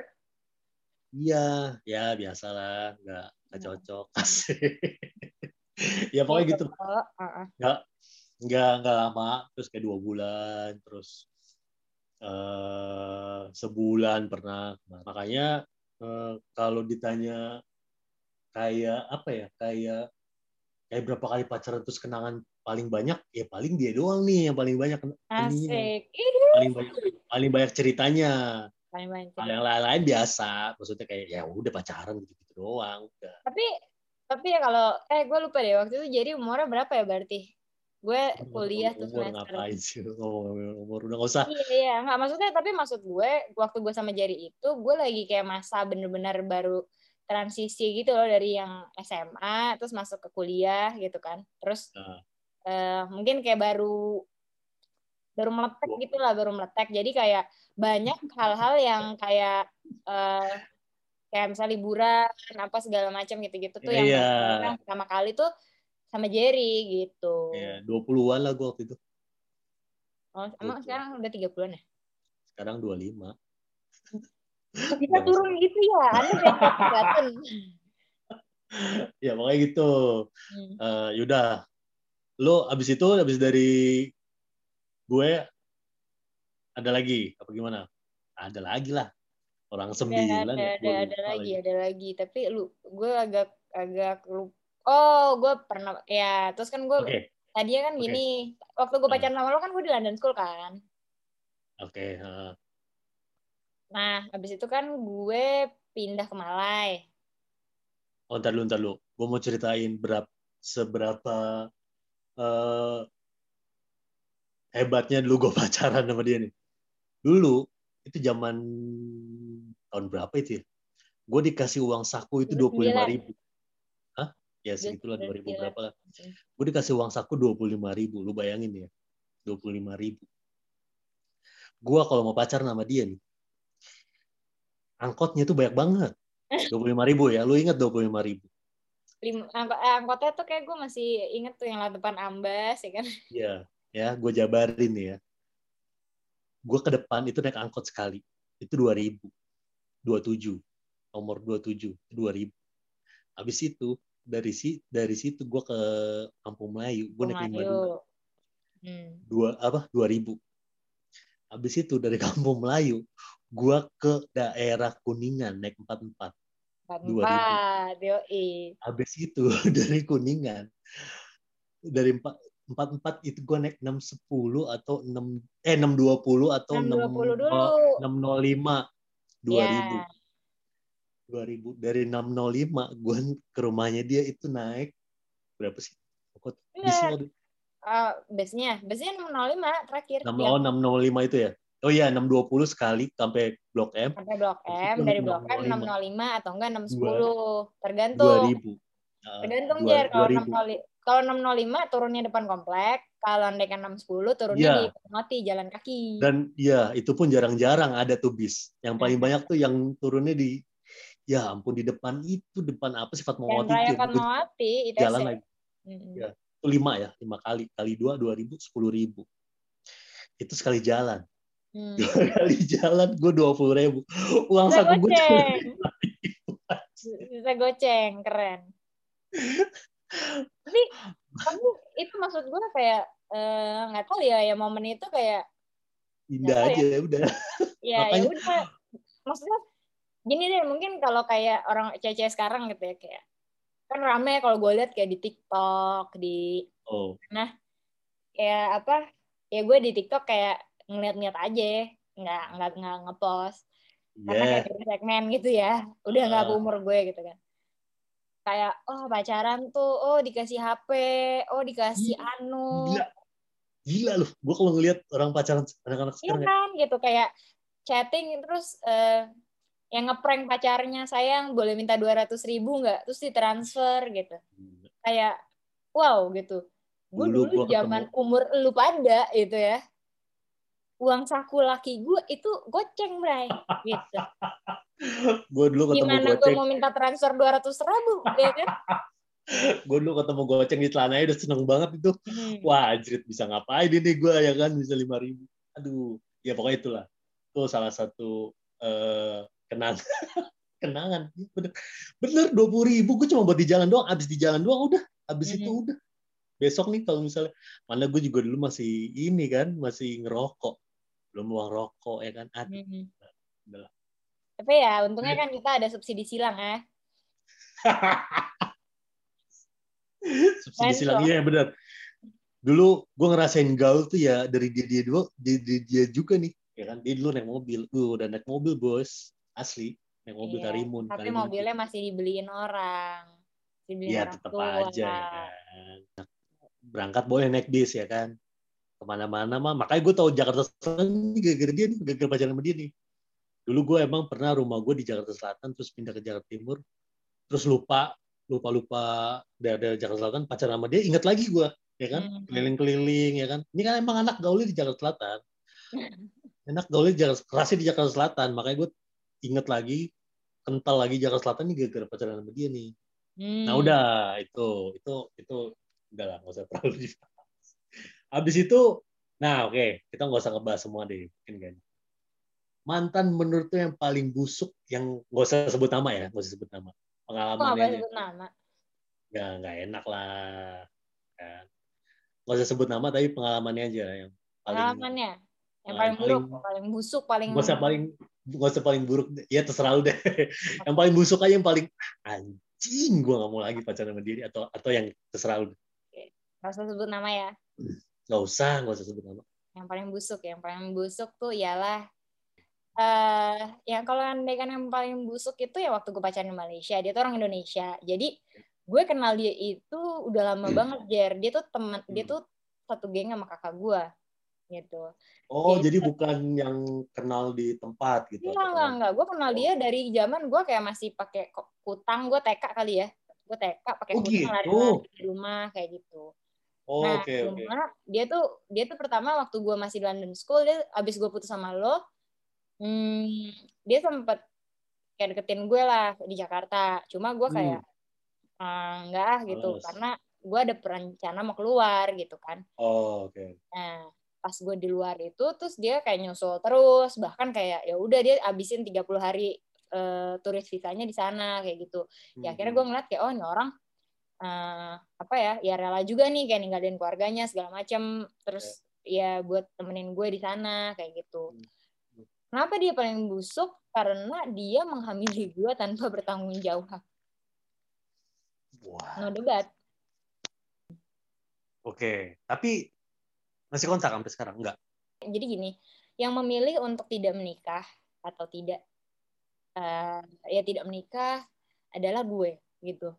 Iya. Ya biasalah. Nggak nggak Hmm. cocok. Ya pokoknya gitu. uh-uh. nggak nggak lama terus kayak dua bulan terus eh sebulan pernah. Makanya eh, kalau ditanya kayak apa ya kayak kayak berapa kali pacaran terus kenangan paling banyak ya paling dia doang nih yang paling banyak Asik. Paling banyak paling banyak ceritanya kalau yang lain-lain biasa maksudnya kayak ya udah pacaran gitu gitu doang udah Tapi tapi ya kalau eh gue lupa deh waktu itu jadi umurnya berapa ya berarti? Gue kuliah tuh umur semester. ngapain sih ngomong umur udah nggak usah Iya, iya, nggak maksudnya tapi maksud gue waktu gue sama Jerry itu gue lagi kayak masa bener-bener baru transisi gitu loh dari yang SMA terus masuk ke kuliah gitu kan. Terus Nah. eh, mungkin kayak baru baru meletek gitu lah, baru meletek. Jadi kayak banyak hal-hal yang kayak eh, kayak misalnya liburan apa segala macam gitu-gitu tuh yang Iya. yang pertama kali tuh sama Jerry gitu. ya 20-an lah gue waktu itu Oh, emang Gitu. sekarang udah 30-an ya? sekarang 25 Bisa turun gitu ya, Anda kayak kelihatan. ya pokoknya gitu Hmm. Eh, yaudah lo abis itu abis dari gue ada lagi apa gimana ada lagi lah orang sembilan ada, ya, ada, ada lagi, ada lagi. Tapi lu, gue agak agak lu. Oh, gue pernah ya. Terus kan gue oke tadi kan Oke. gini. Waktu gue Hmm. pacaran sama lo kan gue di London School kan. oke eh, Nah, habis itu kan gue pindah ke Malai. oh ntar lu ntar lu gue mau ceritain berapa seberapa eh, hebatnya dulu gue pacaran sama dia nih. Dulu itu zaman tahun berapa itu ya? Gue dikasih uang saku itu dua puluh lima 29. ribu. Hah? ya segitulah dua ribu 29. berapa lah. Gue dikasih uang saku dua puluh lima ribu lu bayangin ya. dua puluh lima ribu. Gue kalau mau pacaran sama dia nih angkotnya tuh banyak banget. dua puluh lima ribu ya lu ingat dua puluh lima ribu? Lim, eh, angkotnya tuh kayak gue masih inget tuh yang depan ambas ya kan. ya ya gue jabarin nih ya. Gue ke depan itu naik angkot sekali. Itu dua ribu. dua tujuh. Nomor dua tujuh dua ribu. Habis itu dari si dari situ gue ke Kampung Melayu. Gue naik lima dua. Hmm. dua apa dua ribu. Habis itu dari Kampung Melayu gue ke daerah Kuningan naik empat empat. 2000. habis itu dari Kuningan dari empat empat empat itu gue naik enam sepuluh atau enam eh enam dua puluh atau enam 620 enam nol lima. dua ribu. Dua ribu. Dari enam nol lima gue ke rumahnya dia itu naik berapa sih? Pokok Iya. bisnya Eh, base-nya, base-nya 605 terakhir. enam Yang oh enam nol lima itu ya? Oh iya enam dua puluh sekali sampai blok M. Sampai blok M, dari blok M 605. 605 atau enggak 610. dua Tergantung. ribu. Ah, Tergantung dua- Jar kalau dua ribu. 605 kalau 605 turunnya depan komplek, kalau andaikan 610 turunnya Iya. di Fatmawati jalan kaki. dan ya itu pun jarang-jarang ada tuh bis yang paling Nah. banyak tuh yang turunnya di ya ampun di depan itu depan apa sih Fatmawati itu Gua Fatmawati, itu jalan lagi Mm-mm. Ya. itu lima ya lima kali kali dua dua ribu sepuluh ribu itu sekali jalan Hmm. dua kali jalan gue dua puluh ribu uang Bisa saku gue. Bisa goceng, keren. Tapi kamu itu maksud gue kayak eh, nggak tahu ya ya momen itu kayak indah aja ya udah ya ya udah maksudnya gini deh mungkin kalau kayak orang cewek sekarang gitu ya kayak kan rame kalau gue lihat kayak di TikTok di oh. nah kayak apa ya gue di TikTok kayak ngeliat-ngeliat aja nggak nggak nggak ngepost yeah. karena kayak segmen gitu ya udah nggak uh. umur gue gitu kan kayak oh pacaran tuh oh dikasih HP oh dikasih gila. anu. Gila. Gila loh gue kalau ngeliat orang pacaran anak-anak iya sekarang iya kan ya. gitu kayak chatting terus uh, yang ngeprank pacarnya sayang boleh minta dua ratus ribu nggak? Terus ditransfer gitu. Kayak wow gitu. Gue dulu, dulu zaman ketemu. umur lu pada itu ya uang saku laki gue itu goceng bray. Gitu. Gue dulu ketemu gimana gue mau minta transfer dua ratus ribu ya kan? Gue dulu ketemu goceng di celananya udah seneng banget itu. Hmm. wah anjrit bisa ngapain ini gue ya kan? Bisa lima ribu. Aduh ya pokoknya itulah. Itu salah satu uh, kenangan kenangan. Iya, bener. Bener dua puluh ribu. Gue cuma buat di jalan doang. Abis di jalan doang udah. Abis mm-hmm. itu udah. Besok nih kalau misalnya mana gue juga dulu masih ini kan masih ngerokok belum rokok ya kan? Aduh. Mm-hmm. tapi ya untungnya kan kita ada subsidi silang ya. Subsidi silang iya benar dulu gue ngerasain gaul tuh ya dari dia dia dua dia, dia, dia juga nih ya kan? Dia dulu naik mobil. Gue udah naik mobil bos. Asli naik mobil iya, Karimun tapi Karimun mobilnya itu. masih dibeliin orang. Dibeliin ya tetap aja ya kan berangkat boleh naik bis ya kan ke mana-mana mah makanya gue tahu Jakarta Selatan gara-gara dia nih gara-gara pacaran sama dia nih dulu gue emang pernah rumah gue di Jakarta Selatan terus pindah ke Jakarta Timur terus lupa lupa lupa dari Jakarta Selatan pacaran sama dia ingat lagi gue ya kan hmm. keliling-keliling ya kan ini kan emang anak gaulnya di Jakarta Selatan enak gaulnya di Jakarta kerasnya di Jakarta Selatan makanya gue inget lagi kental lagi Jakarta Selatan nih gara-gara pacaran sama dia nih. Hmm. Nah udah itu itu itu udah lah nggak usah terlalu dibahas. Abis itu, nah oke okay, kita nggak usah ngebahas semua deh mungkin kan. Mantan menurut tuh yang paling busuk yang nggak usah sebut nama ya nggak usah sebut nama pengalamannya. Nggak sebut nama. Ya nggak enak lah kan. Nggak usah sebut nama tapi pengalamannya aja yang paling. Pengalamannya yang paling buruk, paling, paling busuk, paling. Gak usah paling gak usah paling buruk ya terserah lu deh yang paling busuk aja yang paling anjing gue nggak mau lagi pacaran sama diri atau atau yang terserah lu Gak usah sebut nama ya Gak usah gak usah sebut nama yang paling busuk yang paling busuk tuh ialah uh, ya kalau kan yang paling busuk itu ya waktu gue pacaran di Malaysia dia tuh orang Indonesia jadi gue kenal dia itu udah lama hmm. banget Jer dia tuh teman dia hmm. tuh satu geng sama kakak gue gitu. Oh, jadi, jadi bukan yang kenal di tempat gitu. Enggak, enggak, enggak. Gue kenal dia oh. dari zaman gue kayak masih pakai kutang, gue TK kali ya. Gue TK pakai oh, kutang lari gitu. di rumah kayak gitu. Oh, nah, okay, cuma okay. dia tuh dia tuh pertama waktu gue masih di London School, dia abis gue putus sama lo, hmm, dia sempet kayak deketin gue lah di Jakarta. Cuma gue kayak hmm. uh, enggak ah gitu, Males. karena gue ada perencana mau keluar gitu kan. Oh, oke. Okay. Nah, pas gue di luar itu terus dia kayak nyusul terus bahkan kayak ya udah dia abisin 30 hari uh, turis visanya di sana kayak gitu ya akhirnya gue hmm. ngeliat kayak oh ini orang uh, apa ya ya rela juga nih kayak ninggalin keluarganya segala macam terus ya buat temenin gue di sana kayak gitu hmm. kenapa dia paling busuk karena dia menghamili gue tanpa bertanggung jawab wow. no debat oke tapi masih kontak sampai sekarang? Enggak. Jadi gini, yang memilih untuk tidak menikah atau tidak uh, ya tidak menikah adalah gue gitu.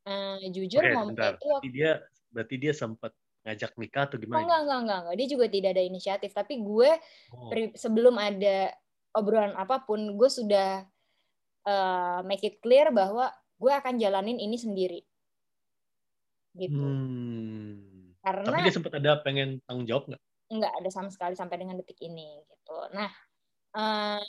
Uh, jujur Oke, momen itu berarti dia berarti dia sempat ngajak nikah atau gimana? Oh, enggak, enggak, enggak, enggak. Dia juga tidak ada inisiatif, tapi gue oh. sebelum ada obrolan apa pun, gue sudah uh, make it clear bahwa gue akan jalanin ini sendiri. Gitu. Hmm. Karena Tapi dia sempat ada pengen tanggung jawab nggak? Nggak ada sama sekali sampai dengan detik ini gitu. Nah, uh,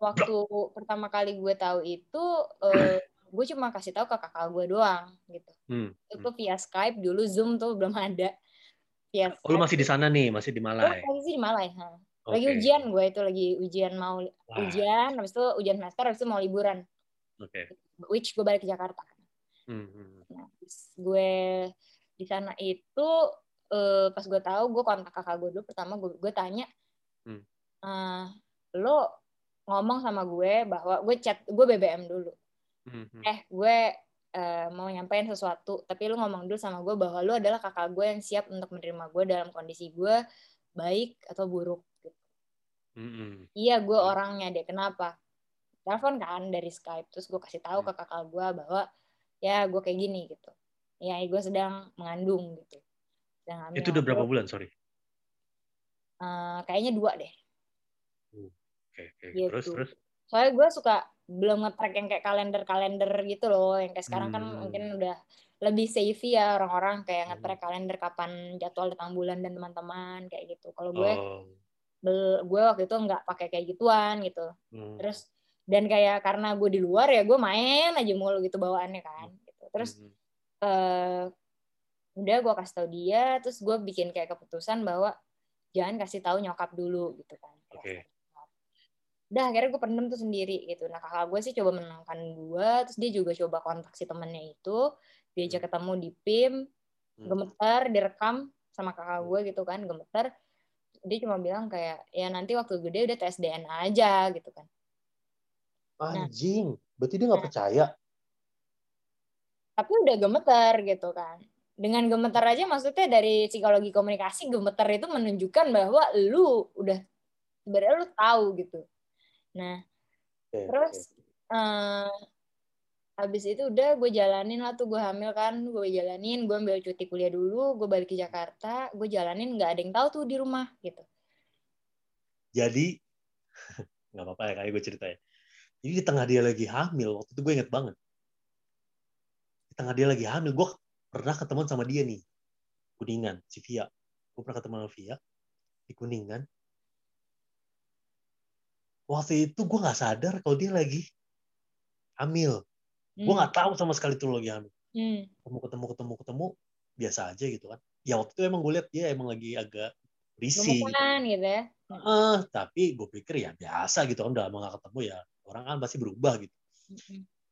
waktu pertama kali gue tahu itu uh, gue cuma kasih tahu ke kakak gue doang gitu. Hmm. Itu via Skype dulu Zoom tuh belum ada. Via Skype. Oh, lu masih di sana nih, masih di Malai. Oh, masih di Malai. Ha. Lagi okay. ujian gue itu lagi ujian mau Wah. ujian, habis itu ujian semester, habis itu mau liburan. Oke. Okay. Which gue balik ke Jakarta. Hmm. hmm, hmm. Nah, gue di sana itu uh, pas gue tahu gue kontak kakak gue dulu pertama gue gue tanya hmm. uh, lo ngomong sama gue bahwa gue chat gue BBM dulu hmm. hmm. eh gue uh, mau nyampein sesuatu tapi lu ngomong dulu sama gue bahwa lu adalah kakak gue yang siap untuk menerima gue dalam kondisi gue baik atau buruk gitu. hmm iya gue hmm. orangnya deh kenapa telepon kan dari Skype terus gue kasih tahu ke kakak gue bahwa ya gue kayak gini gitu ya gue sedang mengandung gitu sedang hamil itu udah berapa bulan sorry uh, kayaknya dua deh oke okay, okay. gitu. terus terus soalnya gue suka belum nge-track yang kayak kalender-kalender gitu loh yang kayak sekarang kan hmm. kan mungkin udah lebih safe ya orang-orang kayak hmm. nge-track kalender kapan jadwal datang bulan dan teman-teman kayak gitu kalau gue oh. gue waktu itu nggak pakai kayak gituan gitu hmm. terus dan kayak karena gue di luar ya gue main aja mulu gitu bawaannya kan gitu. terus mm -hmm. uh, udah gue kasih tau dia terus gue bikin kayak keputusan bahwa jangan kasih tahu nyokap dulu gitu kan okay. Udah akhirnya gue pendem tuh sendiri gitu nah kakak gue sih coba menangkan gue terus dia juga coba kontak si temennya itu diajak mm. ketemu di PIM mm. gemeter direkam sama kakak mm. gue gitu kan gemeter dia cuma bilang kayak ya nanti waktu gede udah tes DNA aja gitu kan Nah. Anjing, nah, berarti dia nggak nah, percaya. Tapi udah gemeter gitu kan. Dengan gemeter aja maksudnya dari psikologi komunikasi gemeter itu menunjukkan bahwa lu udah sebenarnya lu tahu gitu. Nah, okay, terus okay. Uh, eh, habis itu udah gue jalanin lah tuh gue hamil kan gue jalanin gue ambil cuti kuliah dulu gue balik ke Jakarta gue jalanin nggak ada yang tahu tuh di rumah gitu jadi nggak apa-apa ya kayak gue ceritain jadi di tengah dia lagi hamil, waktu itu gue inget banget. Di tengah dia lagi hamil, gue pernah ketemu sama dia nih. Kuningan, si Via. Gue pernah ketemu sama Via di Kuningan. Waktu itu gue gak sadar kalau dia lagi hamil. Hmm. Gue gak tahu sama sekali tuh lagi hamil. Hmm. Ketemu, ketemu, ketemu, ketemu, biasa aja gitu kan. Ya waktu itu emang gue liat dia emang lagi agak risih. Gitu. gitu ya. Uh, tapi gue pikir ya biasa gitu kan udah lama gak ketemu ya orang kan pasti berubah gitu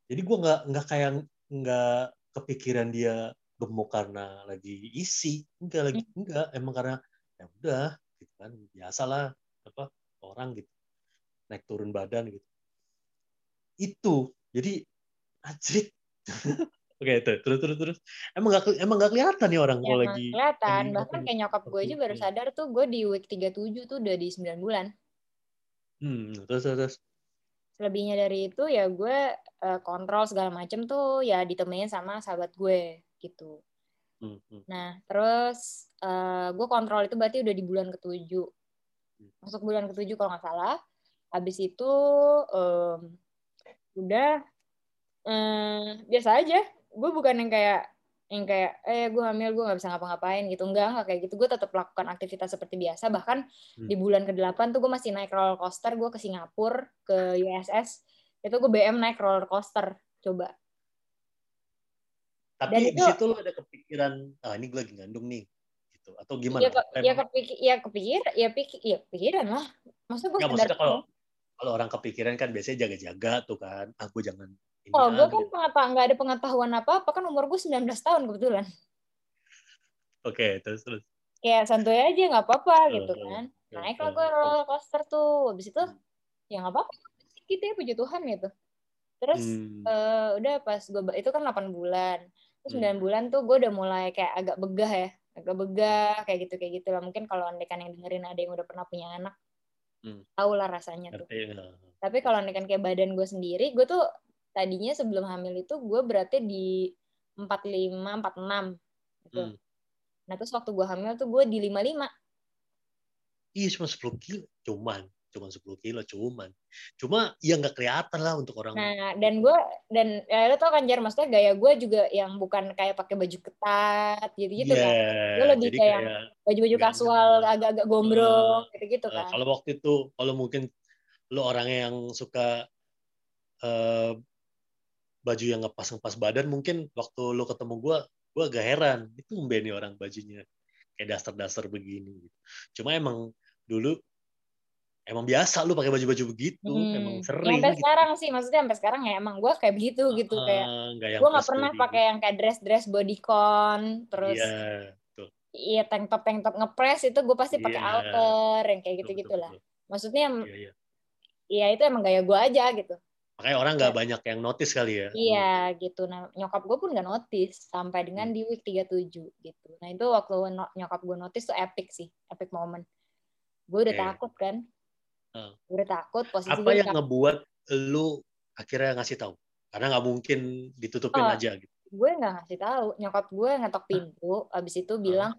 jadi gue nggak nggak kayak nggak kepikiran dia gemuk karena lagi isi enggak lagi enggak emang karena ya udah gitu kan biasalah apa orang gitu naik turun badan gitu itu jadi ajrik Oke, itu terus terus terus. Emang gak emang gak kelihatan nih orang ya, kalau lagi kelihatan. Bahkan kayak nyokap gue aja baru sadar tuh gue di week 37 tuh udah di 9 bulan. Hmm, terus terus selebihnya dari itu ya gue uh, kontrol segala macem tuh ya ditemenin sama sahabat gue gitu hmm, hmm. nah terus uh, gue kontrol itu berarti udah di bulan ketujuh hmm. masuk bulan ketujuh kalau nggak salah habis itu um, udah um, biasa aja. Gue bukan yang kayak yang kayak eh gue hamil gue nggak bisa ngapa-ngapain gitu. Enggak enggak kayak gitu. Gue tetap lakukan aktivitas seperti biasa. Bahkan hmm. di bulan ke-8 tuh gue masih naik roller coaster. Gue ke Singapura ke USS itu gue BM naik roller coaster. Coba. Tapi Dan di situ lo ada kepikiran ah ini gue lagi ngandung nih gitu. Atau gimana? Ya, ya kepikir ya kepikir ya pikir ya pikiran lah. Maksudnya gue maksudnya kalau kalau orang kepikiran kan biasanya jaga-jaga tuh kan ah gue jangan ini oh, gue kan pengetahuan nggak ada pengetahuan apa apa kan umur gue 19 tahun kebetulan. Oke, okay, terus terus. Kayak santuy aja nggak apa-apa oh, gitu kan. Naik lah gue roller coaster tuh, habis itu hmm. ya nggak apa-apa gitu ya puji Tuhan gitu. Terus hmm. uh, udah pas gue itu kan 8 bulan. Terus hmm. 9 bulan tuh gue udah mulai kayak agak begah ya, agak begah kayak gitu kayak gitu lah. Mungkin kalau andekan yang dengerin ada yang udah pernah punya anak, hmm. tau lah rasanya tuh. Ya. Tapi kalau andekan kayak badan gue sendiri, gue tuh tadinya sebelum hamil itu gue berarti di 45 46 gitu. Hmm. Nah, terus waktu gue hamil tuh gue di 55. Iya, cuma 10 kilo. Cuman, cuma 10 kilo, cuman. Cuma ya nggak kelihatan lah untuk orang. Nah, dan gue, dan ya lo tau kan Jar, maksudnya gaya gue juga yang bukan kayak pakai baju ketat gitu-gitu yeah, kan. Gue lebih kayak baju-baju kasual, agak-agak gombrong, uh, gitu-gitu uh, kan. kalau waktu itu, kalau mungkin lo orang yang suka uh, baju yang ngepas-ngepas badan mungkin waktu lo ketemu gue gue agak heran itu nih orang bajunya kayak daster-daster begini cuma emang dulu emang biasa lu pakai baju-baju begitu hmm. emang sering sampai gitu. sekarang sih maksudnya sampai sekarang ya emang gue kayak begitu uh, gitu kayak gue nggak pernah pakai yang kayak dress dress bodycon terus yeah, iya tank top tank top ngepres itu gue pasti pakai Iya. outer yang kayak gitu gitulah betul, maksudnya betul. Iya, iya. ya itu emang gaya gue aja gitu Makanya orang nggak banyak yang notice kali ya. iya gitu nah nyokap gue pun nggak notice sampai dengan Hmm. di week 37 gitu nah itu waktu nyokap gue notice tuh epic sih epic moment gue udah Oke. takut kan Gue udah takut posisi Apa yang ngebuat lu akhirnya ngasih tahu? Karena nggak mungkin ditutupin Oh. aja gitu. gue nggak ngasih tahu. Nyokap gue ngetok pintu abis itu bilang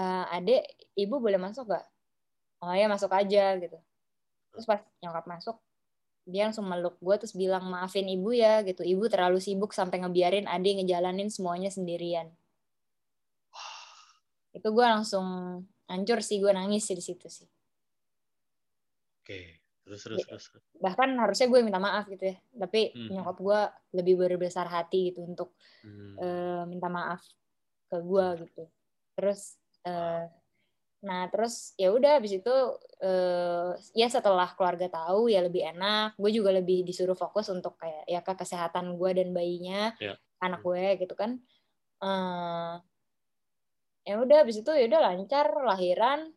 "Eh, adek ibu boleh masuk gak oh ya masuk aja gitu. Terus pas nyokap masuk dia langsung meluk gue terus bilang maafin ibu ya gitu. Ibu terlalu sibuk sampai ngebiarin adek ngejalanin semuanya sendirian. Itu gue langsung hancur sih gue nangis sih di situ sih Oke. Terus terus Iya. terus. bahkan harusnya gue minta maaf gitu ya tapi Hmm. nyokap gue lebih berbesar hati gitu untuk Hmm. eh, minta maaf ke gue gitu terus eh, nah terus ya udah habis itu eh, ya setelah keluarga tahu ya lebih enak gue juga lebih disuruh fokus untuk kayak ya ke kesehatan gue dan bayinya Ya. anak gue gitu kan Eh, ya udah habis itu ya udah lancar lahiran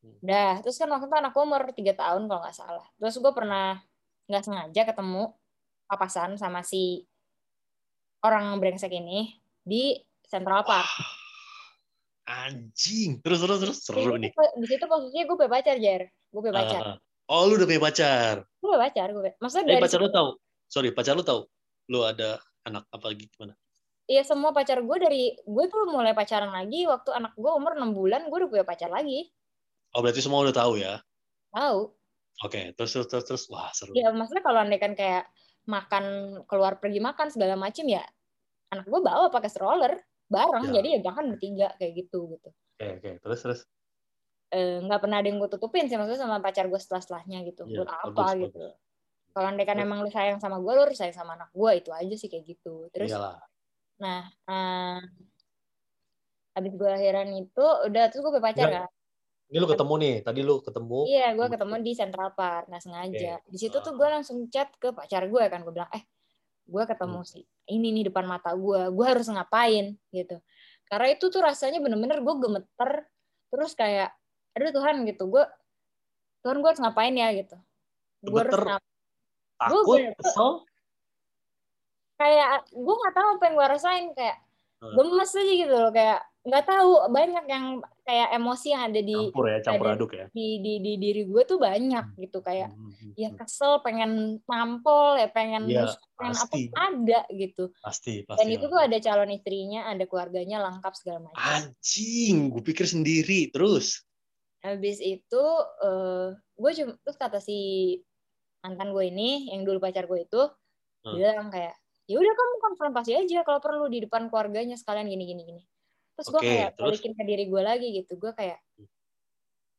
Hmm. Dah, terus kan waktu itu anak gue umur 3 tahun kalau nggak salah. Terus gue pernah nggak sengaja ketemu papasan sama si orang brengsek ini di Central Park. Anjing. Terus terus terus Di seru situ- nih. Di situ posisinya gue punya pacar, Jer. Gue punya pacar. Ah. oh, lu udah punya pacar. Gue punya pacar, gue. Maksudnya Eh, dari pacar lu tahu? Sorry, pacar lu tahu? Lu ada anak apa gimana? Iya semua pacar gue dari gue tuh mulai pacaran lagi waktu anak gue umur 6 bulan gue udah punya pacar lagi. Oh, berarti semua udah tahu ya? Tahu. Oke, terus terus terus terus. Wah, seru. Ya maksudnya kalau andai kan kayak makan keluar pergi makan segala macem ya anak gue bawa pakai stroller bareng Ya. jadi ya bahkan bertiga kayak gitu gitu. Oke, oke. Terus terus. Eh, nggak pernah ada yang gue tutupin sih maksudnya sama pacar gue setelah setelahnya gitu Iya, buat apa bagus, gitu bagus. kalau andai kan emang lu sayang sama gue lu harus sayang sama anak gue itu aja sih kayak gitu terus Iyalah. nah eh, abis gue lahiran itu udah terus gue pacar kan Ini lu ketemu nih. Tadi lu ketemu. iya gue Ketemu. di Central Park nggak sengaja Oke. di situ tuh Ah. gue langsung chat ke pacar gue kan gue bilang eh gue ketemu Hmm. sih ini nih depan mata gue gue harus ngapain gitu karena itu tuh rasanya bener-bener gue gemeter terus kayak aduh Tuhan gitu gue Tuhan gue harus ngapain ya gitu gue harus Gemeter, ngap- Takut, bener- kesel. kayak gue nggak tahu apa yang gue rasain kayak Hmm. gemes aja gitu loh kayak nggak tahu banyak yang kayak emosi yang ada di Campur ya, campur ada- aduk ya. di di, di diri gue tuh banyak gitu kayak Hmm, hmm, ya hmm. kesel pengen nampol ya pengen Iya, nusuk, pengen apa ada gitu Pasti, pasti. dan itu tuh ada calon istrinya ada keluarganya lengkap segala macam Anjing, gue pikir sendiri. Terus. habis itu eh gue cuma terus kata si mantan gue ini yang dulu pacar gue itu Hmm. bilang kayak ya udah kamu konfrontasi aja kalau perlu di depan keluarganya sekalian gini gini gini terus gue kayak terus? balikin ke diri gue lagi gitu. Gue kayak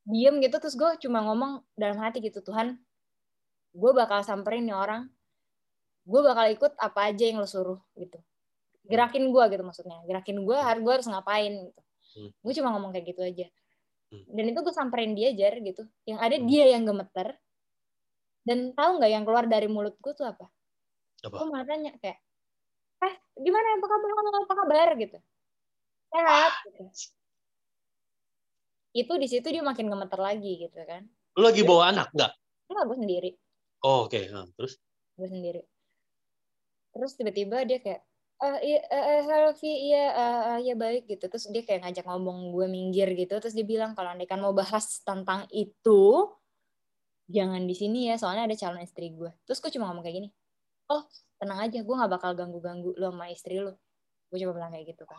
diem gitu. Terus gue cuma ngomong dalam hati gitu Tuhan gue bakal samperin nih orang. Gue bakal ikut apa aja yang lo suruh gitu. Gerakin gue gitu maksudnya. Gerakin gue harus gue harus ngapain gitu. Hmm. gue cuma ngomong kayak gitu aja. Hmm. dan itu gue samperin dia jar gitu. Yang ada Hmm. dia yang gemeter. Dan tahu nggak yang keluar dari mulut gue tuh apa? Apa? gue malah tanya kayak eh gimana? Apa kabar? Apa kabar? Gitu sehat gitu. itu di situ dia makin gemeter lagi gitu kan. Lu lagi bawa anak nggak? enggak gue sendiri. Oh, oke. Nah, terus? gue sendiri. Terus tiba-tiba dia kayak iya eh, eh, halo Vi iya eh, eh, iya baik gitu. Terus dia kayak ngajak ngomong gue minggir gitu. Terus dia bilang kalau andai kan mau bahas tentang itu jangan di sini ya soalnya ada calon istri gue terus gue cuma ngomong kayak gini oh tenang aja gue nggak bakal ganggu ganggu lo sama istri lo gue cuma bilang kayak gitu kan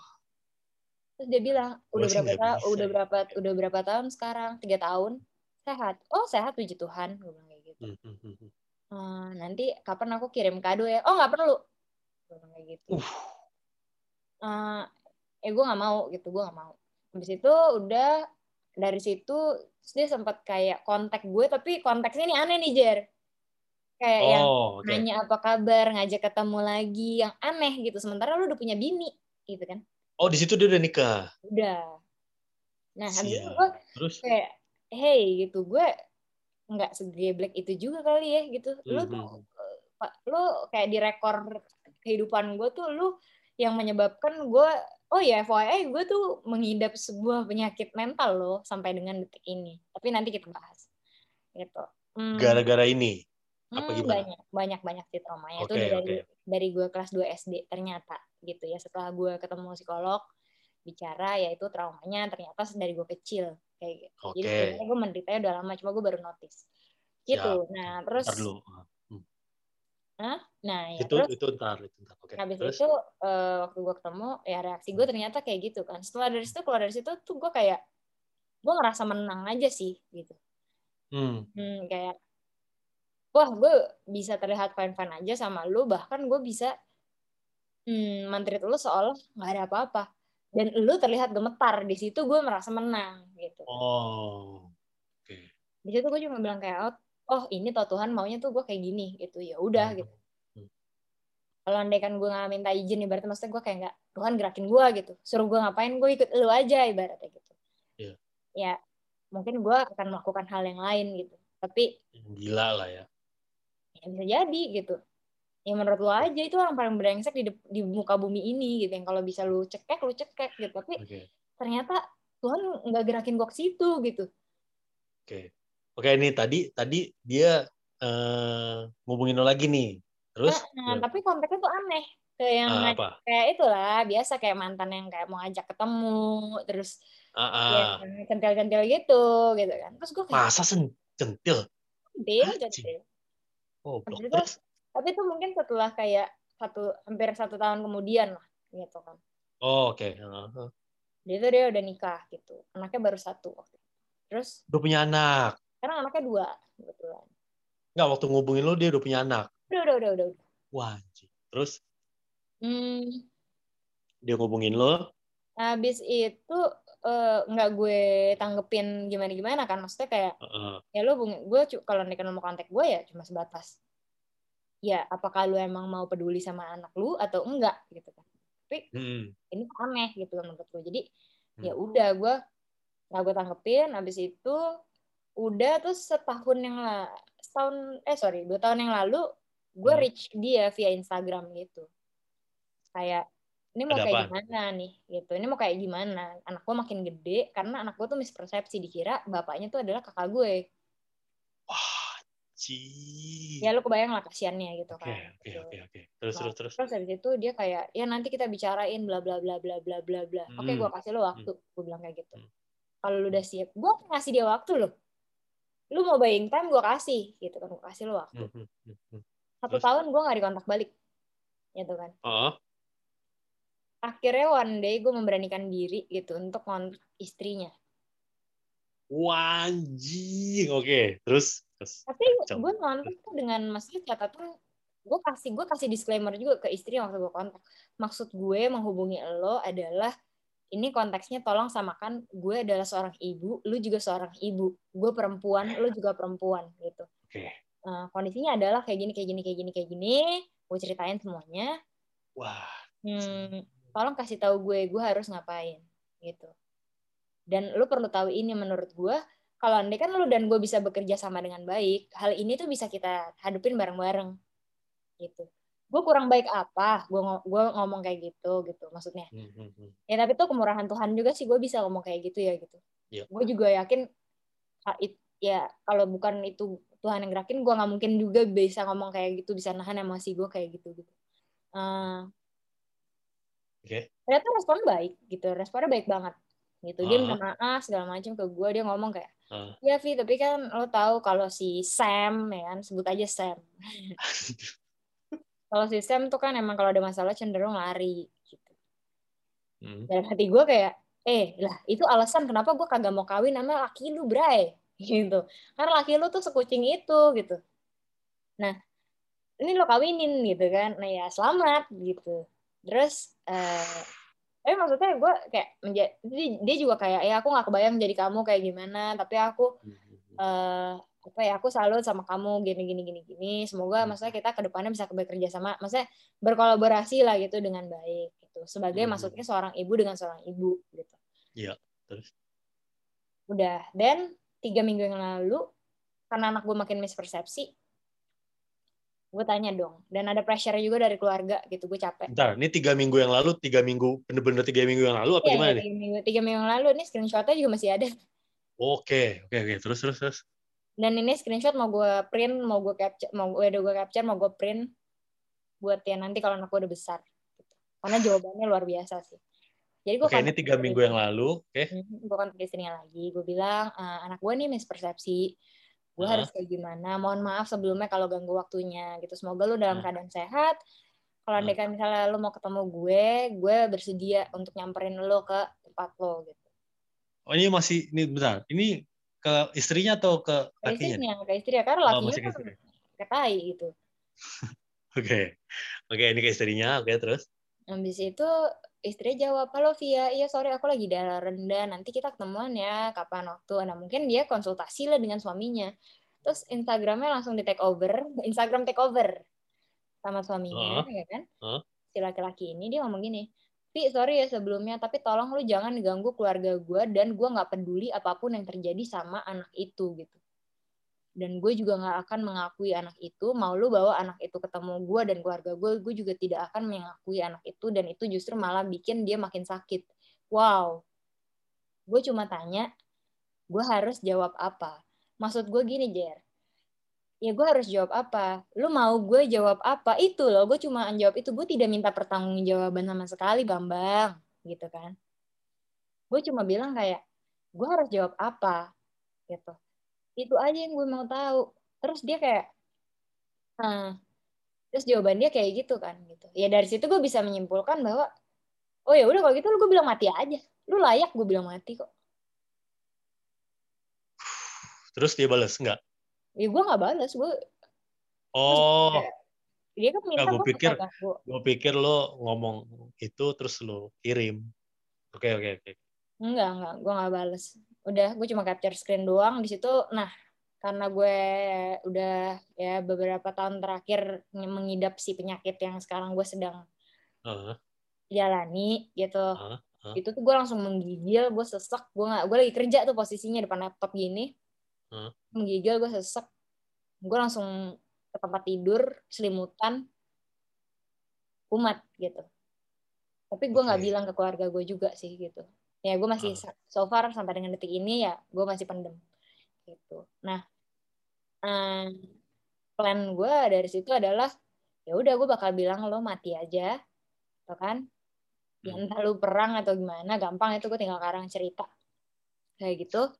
terus dia bilang udah berapa tahun udah ya. berapa udah berapa tahun sekarang? Tiga tahun. Sehat. Oh sehat puji Tuhan gue bilang kayak gitu. Hmm, hmm, hmm, hmm. "Eh, nanti kapan aku kirim kado ya? Oh nggak perlu. Gue bilang kayak gitu. Uh. Eh, eh gue nggak mau gitu gue nggak mau. Habis itu udah dari situ terus dia sempat kayak kontak gue tapi konteksnya ini aneh nih Jer. Kayak yang Oh, oke. nanya apa kabar ngajak ketemu lagi yang aneh gitu. Sementara lu udah punya bini gitu kan Oh, di situ dia udah nikah. udah nah habis itu gue Terus? kayak hey gitu gue nggak segeblek itu juga kali ya gitu lu Hmm, tuh hmm. Pak, lu kayak di rekor kehidupan gue tuh lu yang menyebabkan gue oh ya FYI gue tuh mengidap sebuah penyakit mental loh sampai dengan detik ini tapi nanti kita bahas gitu hmm. gara-gara ini apa hmm, gimana banyak banyak banyak sih traumanya okay, itu dari okay. dari gue kelas 2 SD ternyata gitu ya setelah gue ketemu psikolog bicara yaitu traumanya ternyata dari gue kecil kayak gitu. Okay. Jadi sebenarnya gue menderitanya udah lama cuma gue baru notice. Gitu. Ya, nah, terus dulu. Hah? Nah, ya itu terus itu ntar itu ntar. Oke. Habis terus? itu uh, waktu gue ketemu ya reaksi gue hmm. ternyata kayak gitu kan. Setelah dari situ keluar dari situ tuh gue kayak gue ngerasa menang aja sih gitu. Hmm. hmm kayak wah gue bisa terlihat fine aja sama lu bahkan gue bisa hmm, menteri lu seolah nggak ada apa-apa. Dan lu terlihat gemetar di situ gue merasa menang gitu. Oh oke. Okay. di situ gue cuma bilang kayak oh, oh ini tau Tuhan maunya tuh gue kayak gini gitu. Ya udah hmm. gitu. Kalau andai kan gue nggak minta izin ibaratnya maksudnya gue kayak nggak Tuhan gerakin gue gitu. Suruh gue ngapain gue ikut lu aja ibaratnya gitu. Yeah. ya mungkin gue akan melakukan hal yang lain gitu. Tapi gila lah ya ya bisa jadi gitu. Ya menurut lo aja itu orang paling brengsek di, di muka bumi ini gitu. Yang kalau bisa lu cekek lu cekek gitu. Tapi okay. ternyata Tuhan nggak gerakin gue ke situ gitu. Oke. Okay. oke okay, ini tadi tadi dia uh, ngubungin lo lagi nih. Terus? Nah, nah, tapi konteksnya tuh aneh. Kayak yang uh, apa? kayak itulah biasa kayak mantan yang kayak mau ngajak ketemu terus uh, uh. ya centil-centil gitu gitu kan. Terus gue kayak masa sen centil? Centil centil oh, terus tapi itu mungkin setelah kayak satu hampir satu tahun kemudian lah gitu kan. Oh oke. Okay. uh-huh. dia tuh dia udah nikah gitu. Anaknya baru satu waktu terus udah punya anak? sekarang anaknya dua kebetulan. Enggak, waktu ngubungin lo dia udah punya anak? Udah udah udah udah, wah terus? Hmm. dia ngubungin lo? Habis itu uh, nggak gue tanggepin gimana gimana kan maksudnya kayak uh-uh. ya lo gue kalau nih mau kontak gue ya cuma sebatas ya apakah lu emang mau peduli sama anak lu atau enggak gitu kan tapi hmm. ini aneh gitu kan menurut gue jadi hmm. ya udah gue nggak gue tanggepin abis itu udah terus setahun yang lah setahun eh sorry dua tahun yang lalu gue hmm. reach dia via Instagram gitu kayak ini mau Ada kayak apa? gimana nih gitu ini mau kayak gimana anak gue makin gede karena anak gue tuh mispersepsi dikira bapaknya tuh adalah kakak gue Ya lu kebayang lah kasihannya gitu kan. Oke, oke, oke, Terus, nah, terus, terus. Terus habis itu dia kayak, ya nanti kita bicarain bla bla bla bla bla bla bla. Hmm. Oke, gue kasih lo waktu. Hmm. Gue bilang kayak gitu. Hmm. Kalau lu udah siap, gue kasih dia waktu loh. Lu mau buying time, gue kasih. Gitu kan, gue kasih lo waktu. Hmm. Hmm. hmm. Satu terus? tahun gue gak dikontak balik. Gitu kan. Uh. Akhirnya one day gue memberanikan diri gitu untuk kontak istrinya. Wanjing, oke. Okay. Terus tapi gue nonton tuh dengan maksudnya catatan gue kasih gue kasih disclaimer juga ke istri waktu gue kontak maksud gue menghubungi lo adalah ini konteksnya tolong samakan gue adalah seorang ibu lu juga seorang ibu gue perempuan lu juga perempuan gitu okay. nah, kondisinya adalah kayak gini kayak gini kayak gini kayak gini gue ceritain semuanya wah hmm, tolong kasih tahu gue gue harus ngapain gitu dan lu perlu tahu ini menurut gue kalau andai kan lu dan gue bisa bekerja sama dengan baik, hal ini tuh bisa kita hadupin bareng-bareng. Gitu. Gue kurang baik apa? Gue gue ngomong kayak gitu gitu maksudnya. Hmm, hmm, hmm. Ya tapi itu kemurahan Tuhan juga sih gue bisa ngomong kayak gitu ya gitu. Yeah. Gue juga yakin ya kalau bukan itu Tuhan yang gerakin, gue nggak mungkin juga bisa ngomong kayak gitu, bisa nahan emosi gue kayak gitu gitu. Uh, Oke. Okay. Ternyata respon baik gitu, responnya baik banget gitu. Dia minta maaf segala macam ke gue, dia ngomong kayak Uh. Ya Vi, tapi kan lo tahu kalau si Sam ya kan sebut aja Sam. kalau si Sam tuh kan emang kalau ada masalah cenderung lari gitu. Hmm. Dan hati gue kayak, eh lah itu alasan kenapa gue kagak mau kawin sama laki lu bray gitu. Karena laki lu tuh sekucing itu gitu. Nah ini lo kawinin gitu kan, nah ya selamat gitu. Terus uh, tapi maksudnya gue kayak menjadi dia juga kayak ya aku nggak kebayang jadi kamu kayak gimana tapi aku uh, apa ya aku salut sama kamu gini gini gini gini. Semoga hmm. maksudnya kita ke depannya bisa bekerja sama maksudnya berkolaborasi lah gitu dengan baik gitu. Sebagai hmm. maksudnya seorang ibu dengan seorang ibu gitu. Iya terus? Udah. Dan tiga minggu yang lalu karena anak gue makin mispersepsi gue tanya dong. Dan ada pressure juga dari keluarga gitu gue capek. Bentar, ini tiga minggu yang lalu tiga minggu bener-bener tiga minggu yang lalu apa Iya, gimana iya, nih? tiga minggu tiga minggu yang lalu ini screenshotnya juga masih ada. Oke oke oke. Terus terus terus. Dan ini screenshot mau gue print mau gue capture mau gue udah gue capture mau gue print buat ya nanti kalau anak gue udah besar. Gitu. karena jawabannya luar biasa sih. Jadi gue oke ini tiga minggu yang lalu oke. Gue kan istrinya lagi. Gue bilang "Eh, anak gue nih mispersepsi gue harus kayak gimana? Mohon maaf sebelumnya kalau ganggu waktunya gitu. Semoga lu dalam keadaan sehat. Kalau Hmm. andai kan misalnya lu mau ketemu gue gue bersedia untuk nyamperin lu ke tempat lo gitu. Oh ini masih ini bentar. Ini ke istrinya atau ke lakinya istrinya ke istri ya. Karena Oh, lakinya masih ke kan ketai gitu. Oke. Oke ini ke istrinya. Oke terus? Habis itu istri jawab, halo Via, iya sorry aku lagi darah rendah, nanti kita ketemuan ya kapan waktu. Nah mungkin dia konsultasi lah dengan suaminya. Terus Instagramnya langsung di take over, Instagram take over sama suaminya, Heeh. ya kan? Heeh. Si laki-laki ini dia ngomong gini, Vi sorry ya sebelumnya, tapi tolong lu jangan ganggu keluarga gue dan gue nggak peduli apa pun yang terjadi sama anak itu gitu. Dan gue juga nggak akan mengakui anak itu. Mau lu bawa anak itu ketemu gue dan keluarga gue, gue juga tidak akan mengakui anak itu dan itu justru malah bikin dia makin sakit. Wow, gue cuma tanya, gue harus jawab apa? Maksud gue gini Jer, ya gue harus jawab apa? Lu mau gue jawab apa? Itu loh, gue cuma jawab itu. Gue tidak minta pertanggungjawaban sama sekali, Bambang, gitu kan? Gue cuma bilang kayak, gue harus jawab apa? Gitu. Itu aja yang gue mau tahu. Terus dia kayak, nah, terus jawaban dia kayak gitu kan, gitu. Ya dari situ gue bisa menyimpulkan bahwa, oh ya udah kalau gitu lu gue bilang mati aja. Lu layak gue bilang mati kok. terus dia balas enggak Ya gue nggak balas, gue oh dia kan minta Nggak, gua gue pikir- nggak gue pikir lo ngomong itu terus lo kirim oke oke oke Enggak, enggak, gue nggak bales. Udah, gue cuma capture screen doang di situ. Nah, karena gue udah ya beberapa tahun terakhir mengidap si penyakit yang sekarang gue sedang Heeh, jalani gitu. heeh. Itu tuh gue langsung menggigil, gue sesek, gue nggak, gue lagi kerja tuh posisinya depan laptop gini, Hmm. menggigil, gue sesek, gue langsung ke tempat tidur, selimutan, kumat gitu. Tapi gue nggak Oke. bilang ke keluarga gue juga sih gitu. Ya gue masih Ah. so far sampai dengan detik ini ya gue masih pendem gitu. Nah, eh, plan gue dari situ adalah ya udah gue bakal bilang lo mati aja, tuh kan? Ya Hmm. entah lu perang atau gimana, gampang itu gue tinggal karang cerita kayak gitu.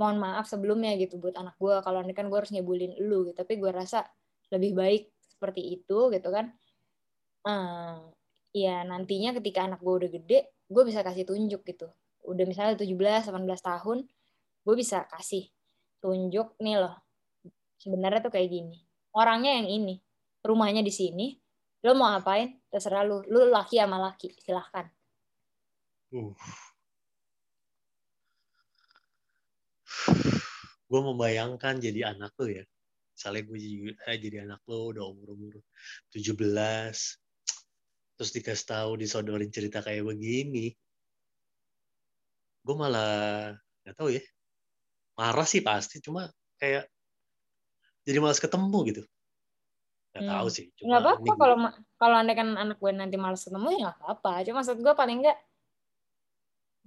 Mohon maaf sebelumnya gitu buat anak gue kalau ini kan gue harus nyebulin lu gitu. Tapi gue rasa lebih baik seperti itu gitu kan. Eh, ya nantinya ketika anak gue udah gede, gue bisa kasih tunjuk gitu. Udah misalnya 17, 18 tahun, gue bisa kasih tunjuk nih loh. Sebenarnya tuh kayak gini. Orangnya yang ini, rumahnya di sini, lo mau ngapain? Terserah lu. Lu laki sama laki, silahkan. Uh. gue membayangkan jadi anak lo ya misalnya gue jadi, eh, jadi anak lo udah umur umur 17 terus dikasih tahu disodorin cerita kayak begini. Gue malah nggak tahu ya. Marah sih pasti cuma kayak jadi malas ketemu gitu. Nggak Hmm. tahu sih nggak apa-apa kalau kalau anda kan anak gue nanti malas ketemu ya nggak apa-apa. Cuma maksud gue paling nggak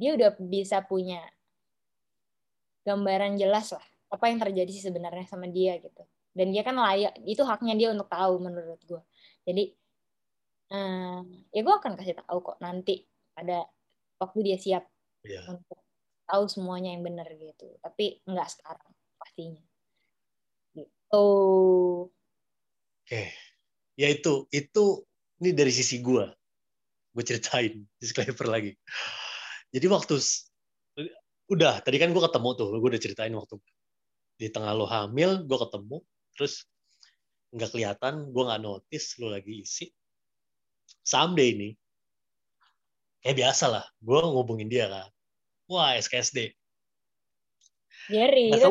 dia udah bisa punya gambaran jelas lah apa yang terjadi sih sebenarnya sama dia gitu. Dan dia kan layak itu haknya dia untuk tahu menurut gue jadi eh, ya gue akan kasih tahu kok nanti pada waktu dia siap ya untuk tahu semuanya yang benar gitu. Tapi nggak sekarang pastinya. Gitu. Oke, ya itu itu ini dari sisi gue, gue ceritain disclaimer lagi. Jadi waktu udah tadi kan gue ketemu tuh, gue udah ceritain waktu di tengah lo hamil, gue ketemu, terus nggak kelihatan, gue nggak notice lo lagi isi. Someday ini, kayak biasa lah, gue ngubungin dia kan, wah SKSD, Jerry itu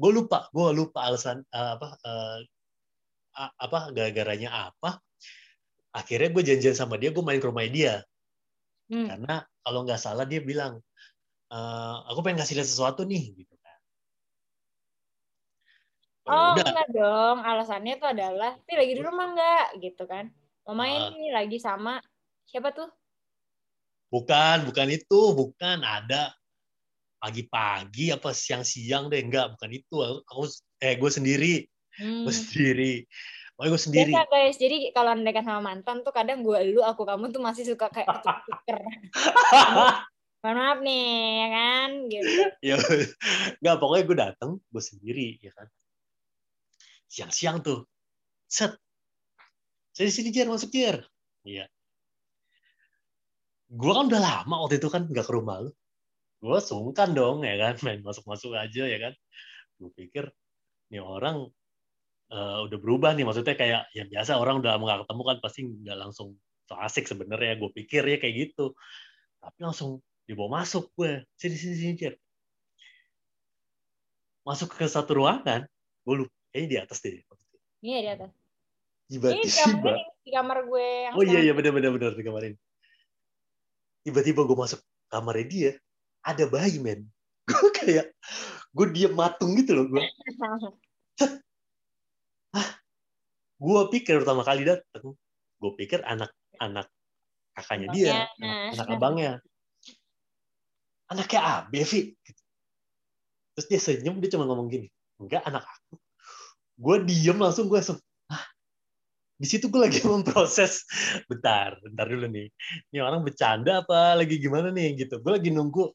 gue lupa, gue lupa alasan eh, apa a- apa gara-garanya apa. Akhirnya gue janjian sama dia, gue main ke rumah dia. hmm, karena kalau nggak salah dia bilang "Eh, aku pengen kasih lihat sesuatu nih gitu oh udah. enggak dong, alasannya tuh adalah, tapi lagi di rumah enggak gitu kan. Mau main Ah. nih lagi sama siapa tuh? Bukan, bukan itu, bukan ada pagi-pagi apa siang-siang deh, enggak, bukan itu. Aku eh gue sendiri, Hmm. gue sendiri. Pokoknya gue sendiri. Biasa guys, jadi kalau dekat sama mantan tuh kadang gue lu, aku kamu tuh masih suka kayak tuker Mohon maaf nih, ya kan? Gitu. ya nggak pokoknya gue datang gue sendiri ya kan siang-siang tuh. Set. Saya di sini jer. Masuk jer. Iya. Gue kan udah lama waktu itu kan nggak ke rumah lu. Gue sungkan dong ya kan. Main masuk-masuk aja ya kan. Gue pikir nih orang eh, udah berubah nih. Maksudnya kayak yang biasa orang udah nggak ketemu kan pasti nggak langsung so asik sebenarnya. Gue pikir ya kayak gitu. Tapi langsung dibawa masuk gue sini sini sini Jer. masuk ke satu ruangan gue lupa kayaknya di atas deh. Iya di atas. Ini di kamar, tiba-tiba ini, di kamar gue yang oh iya iya benar benar benar di kamar ini tiba-tiba gue masuk kamarnya dia ada bayi men. Gue kayak gue diem matung gitu loh gue gue pikir pertama kali datang gue pikir anak anak kakaknya dia anak, anak abangnya. Anaknya Abe Vi Gitu. terus dia senyum dia cuma ngomong gini enggak anak aku gue diem langsung gue langsung ah di situ gue lagi memproses bentar bentar dulu nih ini orang bercanda apa lagi gimana nih gitu gue lagi nunggu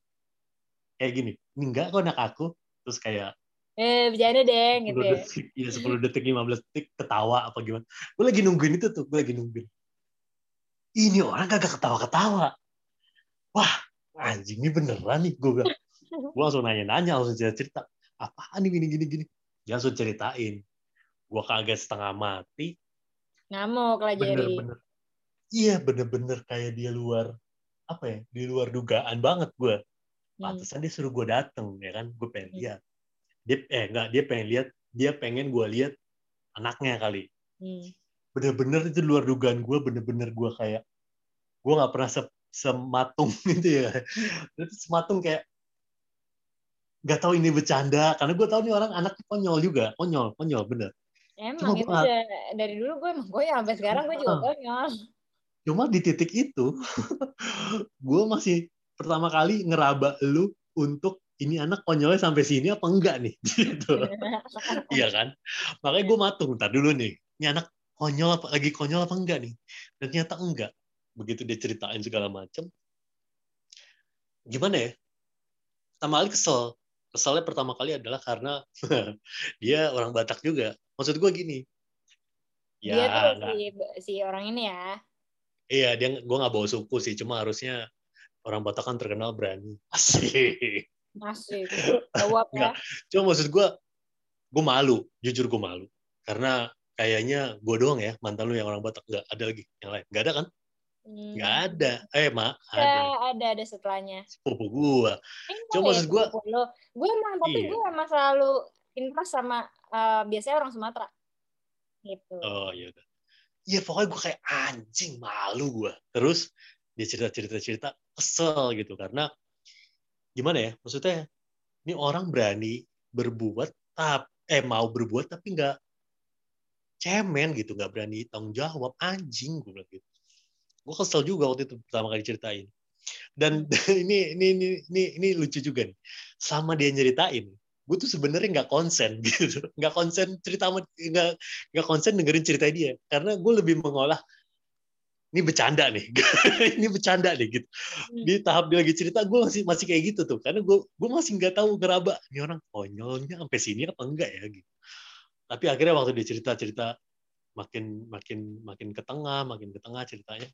kayak gini ini enggak kok anak aku terus kayak Eh, bercanda deh, gitu 10 ya. detik, ya 10 detik, 15 detik ketawa apa gimana. Gue lagi nungguin itu tuh, gue lagi nungguin. Ini orang kagak ketawa-ketawa. Wah, anjing ini beneran nih, gue bilang. Gue langsung nanya-nanya, langsung cerita. Apaan nih gini-gini-gini. Dia langsung ceritain. Gue kaget setengah mati, Ngamuk lah jadi. bener-bener. Iya, bener-bener kayak dia luar, apa ya, di luar dugaan banget gue. Hmm. Pantesan dia suruh gue dateng, ya kan? Gue pengen Hmm. lihat. Dia, eh enggak, dia pengen lihat, dia pengen gue lihat anaknya kali. Hmm. Bener-bener itu luar dugaan gue, bener-bener gue kayak, gue nggak pernah se sematung gitu ya. Terus sematung kayak, nggak tahu ini bercanda, karena gue tahu nih orang anak konyol juga, konyol, konyol bener. Emang Cuma itu gua udah, dari dulu gue emang gue sampai sekarang gue juga konyol. Cuma di titik itu, gue masih pertama kali ngeraba lu untuk ini anak konyolnya sampai sini apa enggak nih gitu. Iya kan? Makanya gue matung, ntar dulu nih. Ini anak konyol apa lagi konyol apa enggak nih? Dan ternyata enggak. Begitu dia ceritain segala macam. Gimana ya? Pertama kali kesel. Keselnya pertama kali adalah karena dia orang Batak juga. Maksud gue gini. Ya, Dia tuh enggak. si, si orang ini ya. Iya, dia gue nggak bawa suku sih. Cuma harusnya orang Batak kan terkenal berani. Asik. Masih. Jawab ya. Cuma maksud gue, gue malu. Jujur gue malu. Karena kayaknya gue doang ya mantan lu yang orang Batak. Nggak ada lagi yang lain. Nggak ada kan? Hmm. Nggak ada. Eh, mak, Ada, ada. ada, ada setelahnya. Sepupu gue. Emang Cuma ya, maksud lo. Gue emang, tapi Iya. gue emang selalu interest sama eh, biasanya orang Sumatera. Gitu. Oh, iya. Iya, pokoknya gue kayak anjing malu gue. Terus dia cerita-cerita-cerita kesel gitu. Karena gimana ya? Maksudnya ini orang berani berbuat tap eh mau berbuat tapi nggak cemen gitu nggak berani tanggung jawab anjing gue bilang gitu gue kesel juga waktu itu pertama kali ceritain dan ini ini ini ini, ini lucu juga nih sama dia nyeritain gue tuh sebenarnya nggak konsen gitu. Nggak konsen cerita nggak nggak konsen dengerin cerita dia. Karena gue lebih mengolah ini bercanda nih ini bercanda nih gitu. Hmm. di tahap dia lagi cerita gue masih masih kayak gitu tuh. Karena gue gue masih nggak tahu ngeraba ini orang konyolnya sampai sini apa enggak ya gitu. Tapi akhirnya waktu dia cerita cerita makin makin makin ke tengah makin ke tengah ceritanya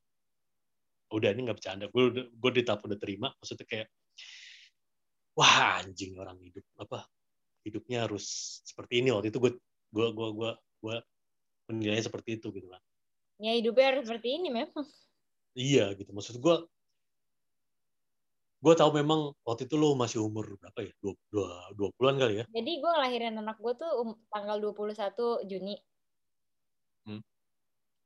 udah ini nggak bercanda. Gue gue di tahap udah terima maksudnya kayak wah anjing orang hidup apa hidupnya harus seperti ini waktu itu gue gue gue gue gue menilainya seperti itu gitu kan Ya hidupnya harus seperti ini memang. Iya gitu. Maksud gue, gue tahu memang waktu itu lo masih umur berapa ya? Dua, dua, dua puluhan kali ya? Jadi gue ngelahirin anak gue tuh um- tanggal 21 Juni. Hmm.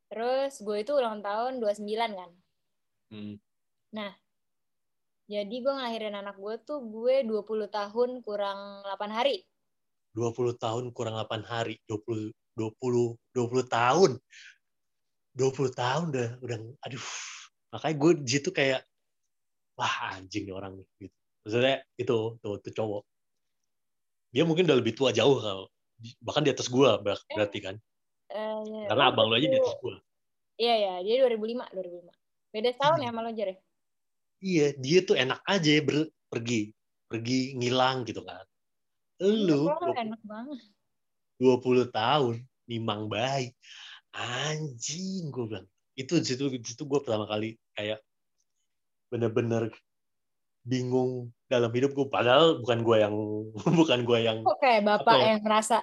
Terus gue itu ulang tahun 29 kan. Hmm. Jadi gue ngelahirin anak gue tuh gue 20 tahun kurang 8 hari. 20 tahun kurang 8 hari. 20 20 20 tahun. 20 tahun udah udah aduh. Makanya gue di situ kayak wah anjing nih orang nih gitu. Maksudnya itu tuh, tuh cowok. Dia mungkin udah lebih tua jauh kalau bahkan di atas gue berarti kan. Eh, iya. Karena abang lo aja di atas gue. Iya ya, dia 2005, 2005. Beda setahun ya sama lo Jer? Iya, dia tuh enak aja ya ber, pergi, pergi ngilang gitu kan. Lu Oh, enak banget. 20 tahun nimang bayi. Anjing gue bilang. Itu di situ situ gue pertama kali kayak bener-bener bingung dalam hidup gue padahal bukan gue yang bukan gue yang Kok kayak bapak Apa ya? yang merasa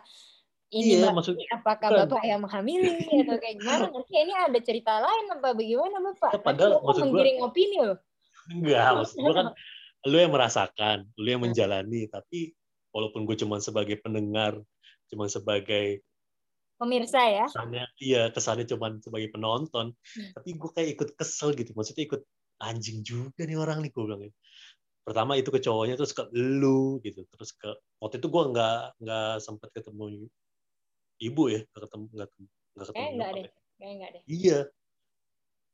ini Iya, maksudnya apakah bukan. bapak yang menghamili atau kayak gimana? Nanti ini ada cerita lain apa bagaimana bapak? Ya, padahal bapak maksud gua- menggiring opini loh. Enggak maksud gue kan lu yang merasakan lu yang menjalani tapi walaupun gue cuma sebagai pendengar cuma sebagai Pemirsa ya. kesannya iya kesannya cuma sebagai penonton Hmm. tapi gue kayak ikut kesel gitu maksudnya ikut anjing juga nih orang nih gue bilang pertama itu ke cowoknya terus ke lu gitu terus ke waktu itu gue nggak nggak sempat ketemu ibu ya nggak ketemu nggak nggak ketemu Kayak enggak deh. ya. Kayak enggak deh. iya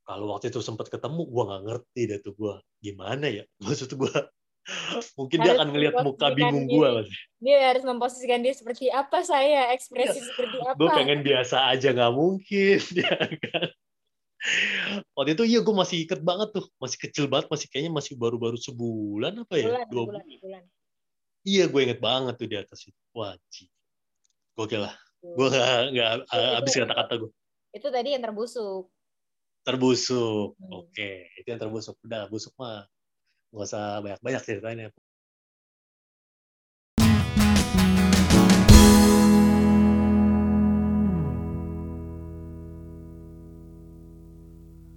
kalau waktu itu sempat ketemu gue nggak ngerti deh tuh gue gimana ya. Maksud gue mungkin dia Harus akan ngelihat muka bingung gue Dia harus memposisikan dia seperti apa saya, ekspresi seperti apa. gue pengen biasa aja nggak mungkin ya kan. Waktu itu iya gue masih iket banget tuh. Masih kecil banget masih kayaknya masih baru-baru sebulan apa ya? Bulan, dua bulan, bulan bulan. iya gue inget banget tuh di atas itu. Wajib gokil lah. Gue nggak habis kata-kata gue Itu tadi yang terbusuk. Terbusuk Hmm. oke. Itu yang terbusuk. Udah busuk mah nggak usah banyak-banyak ceritanya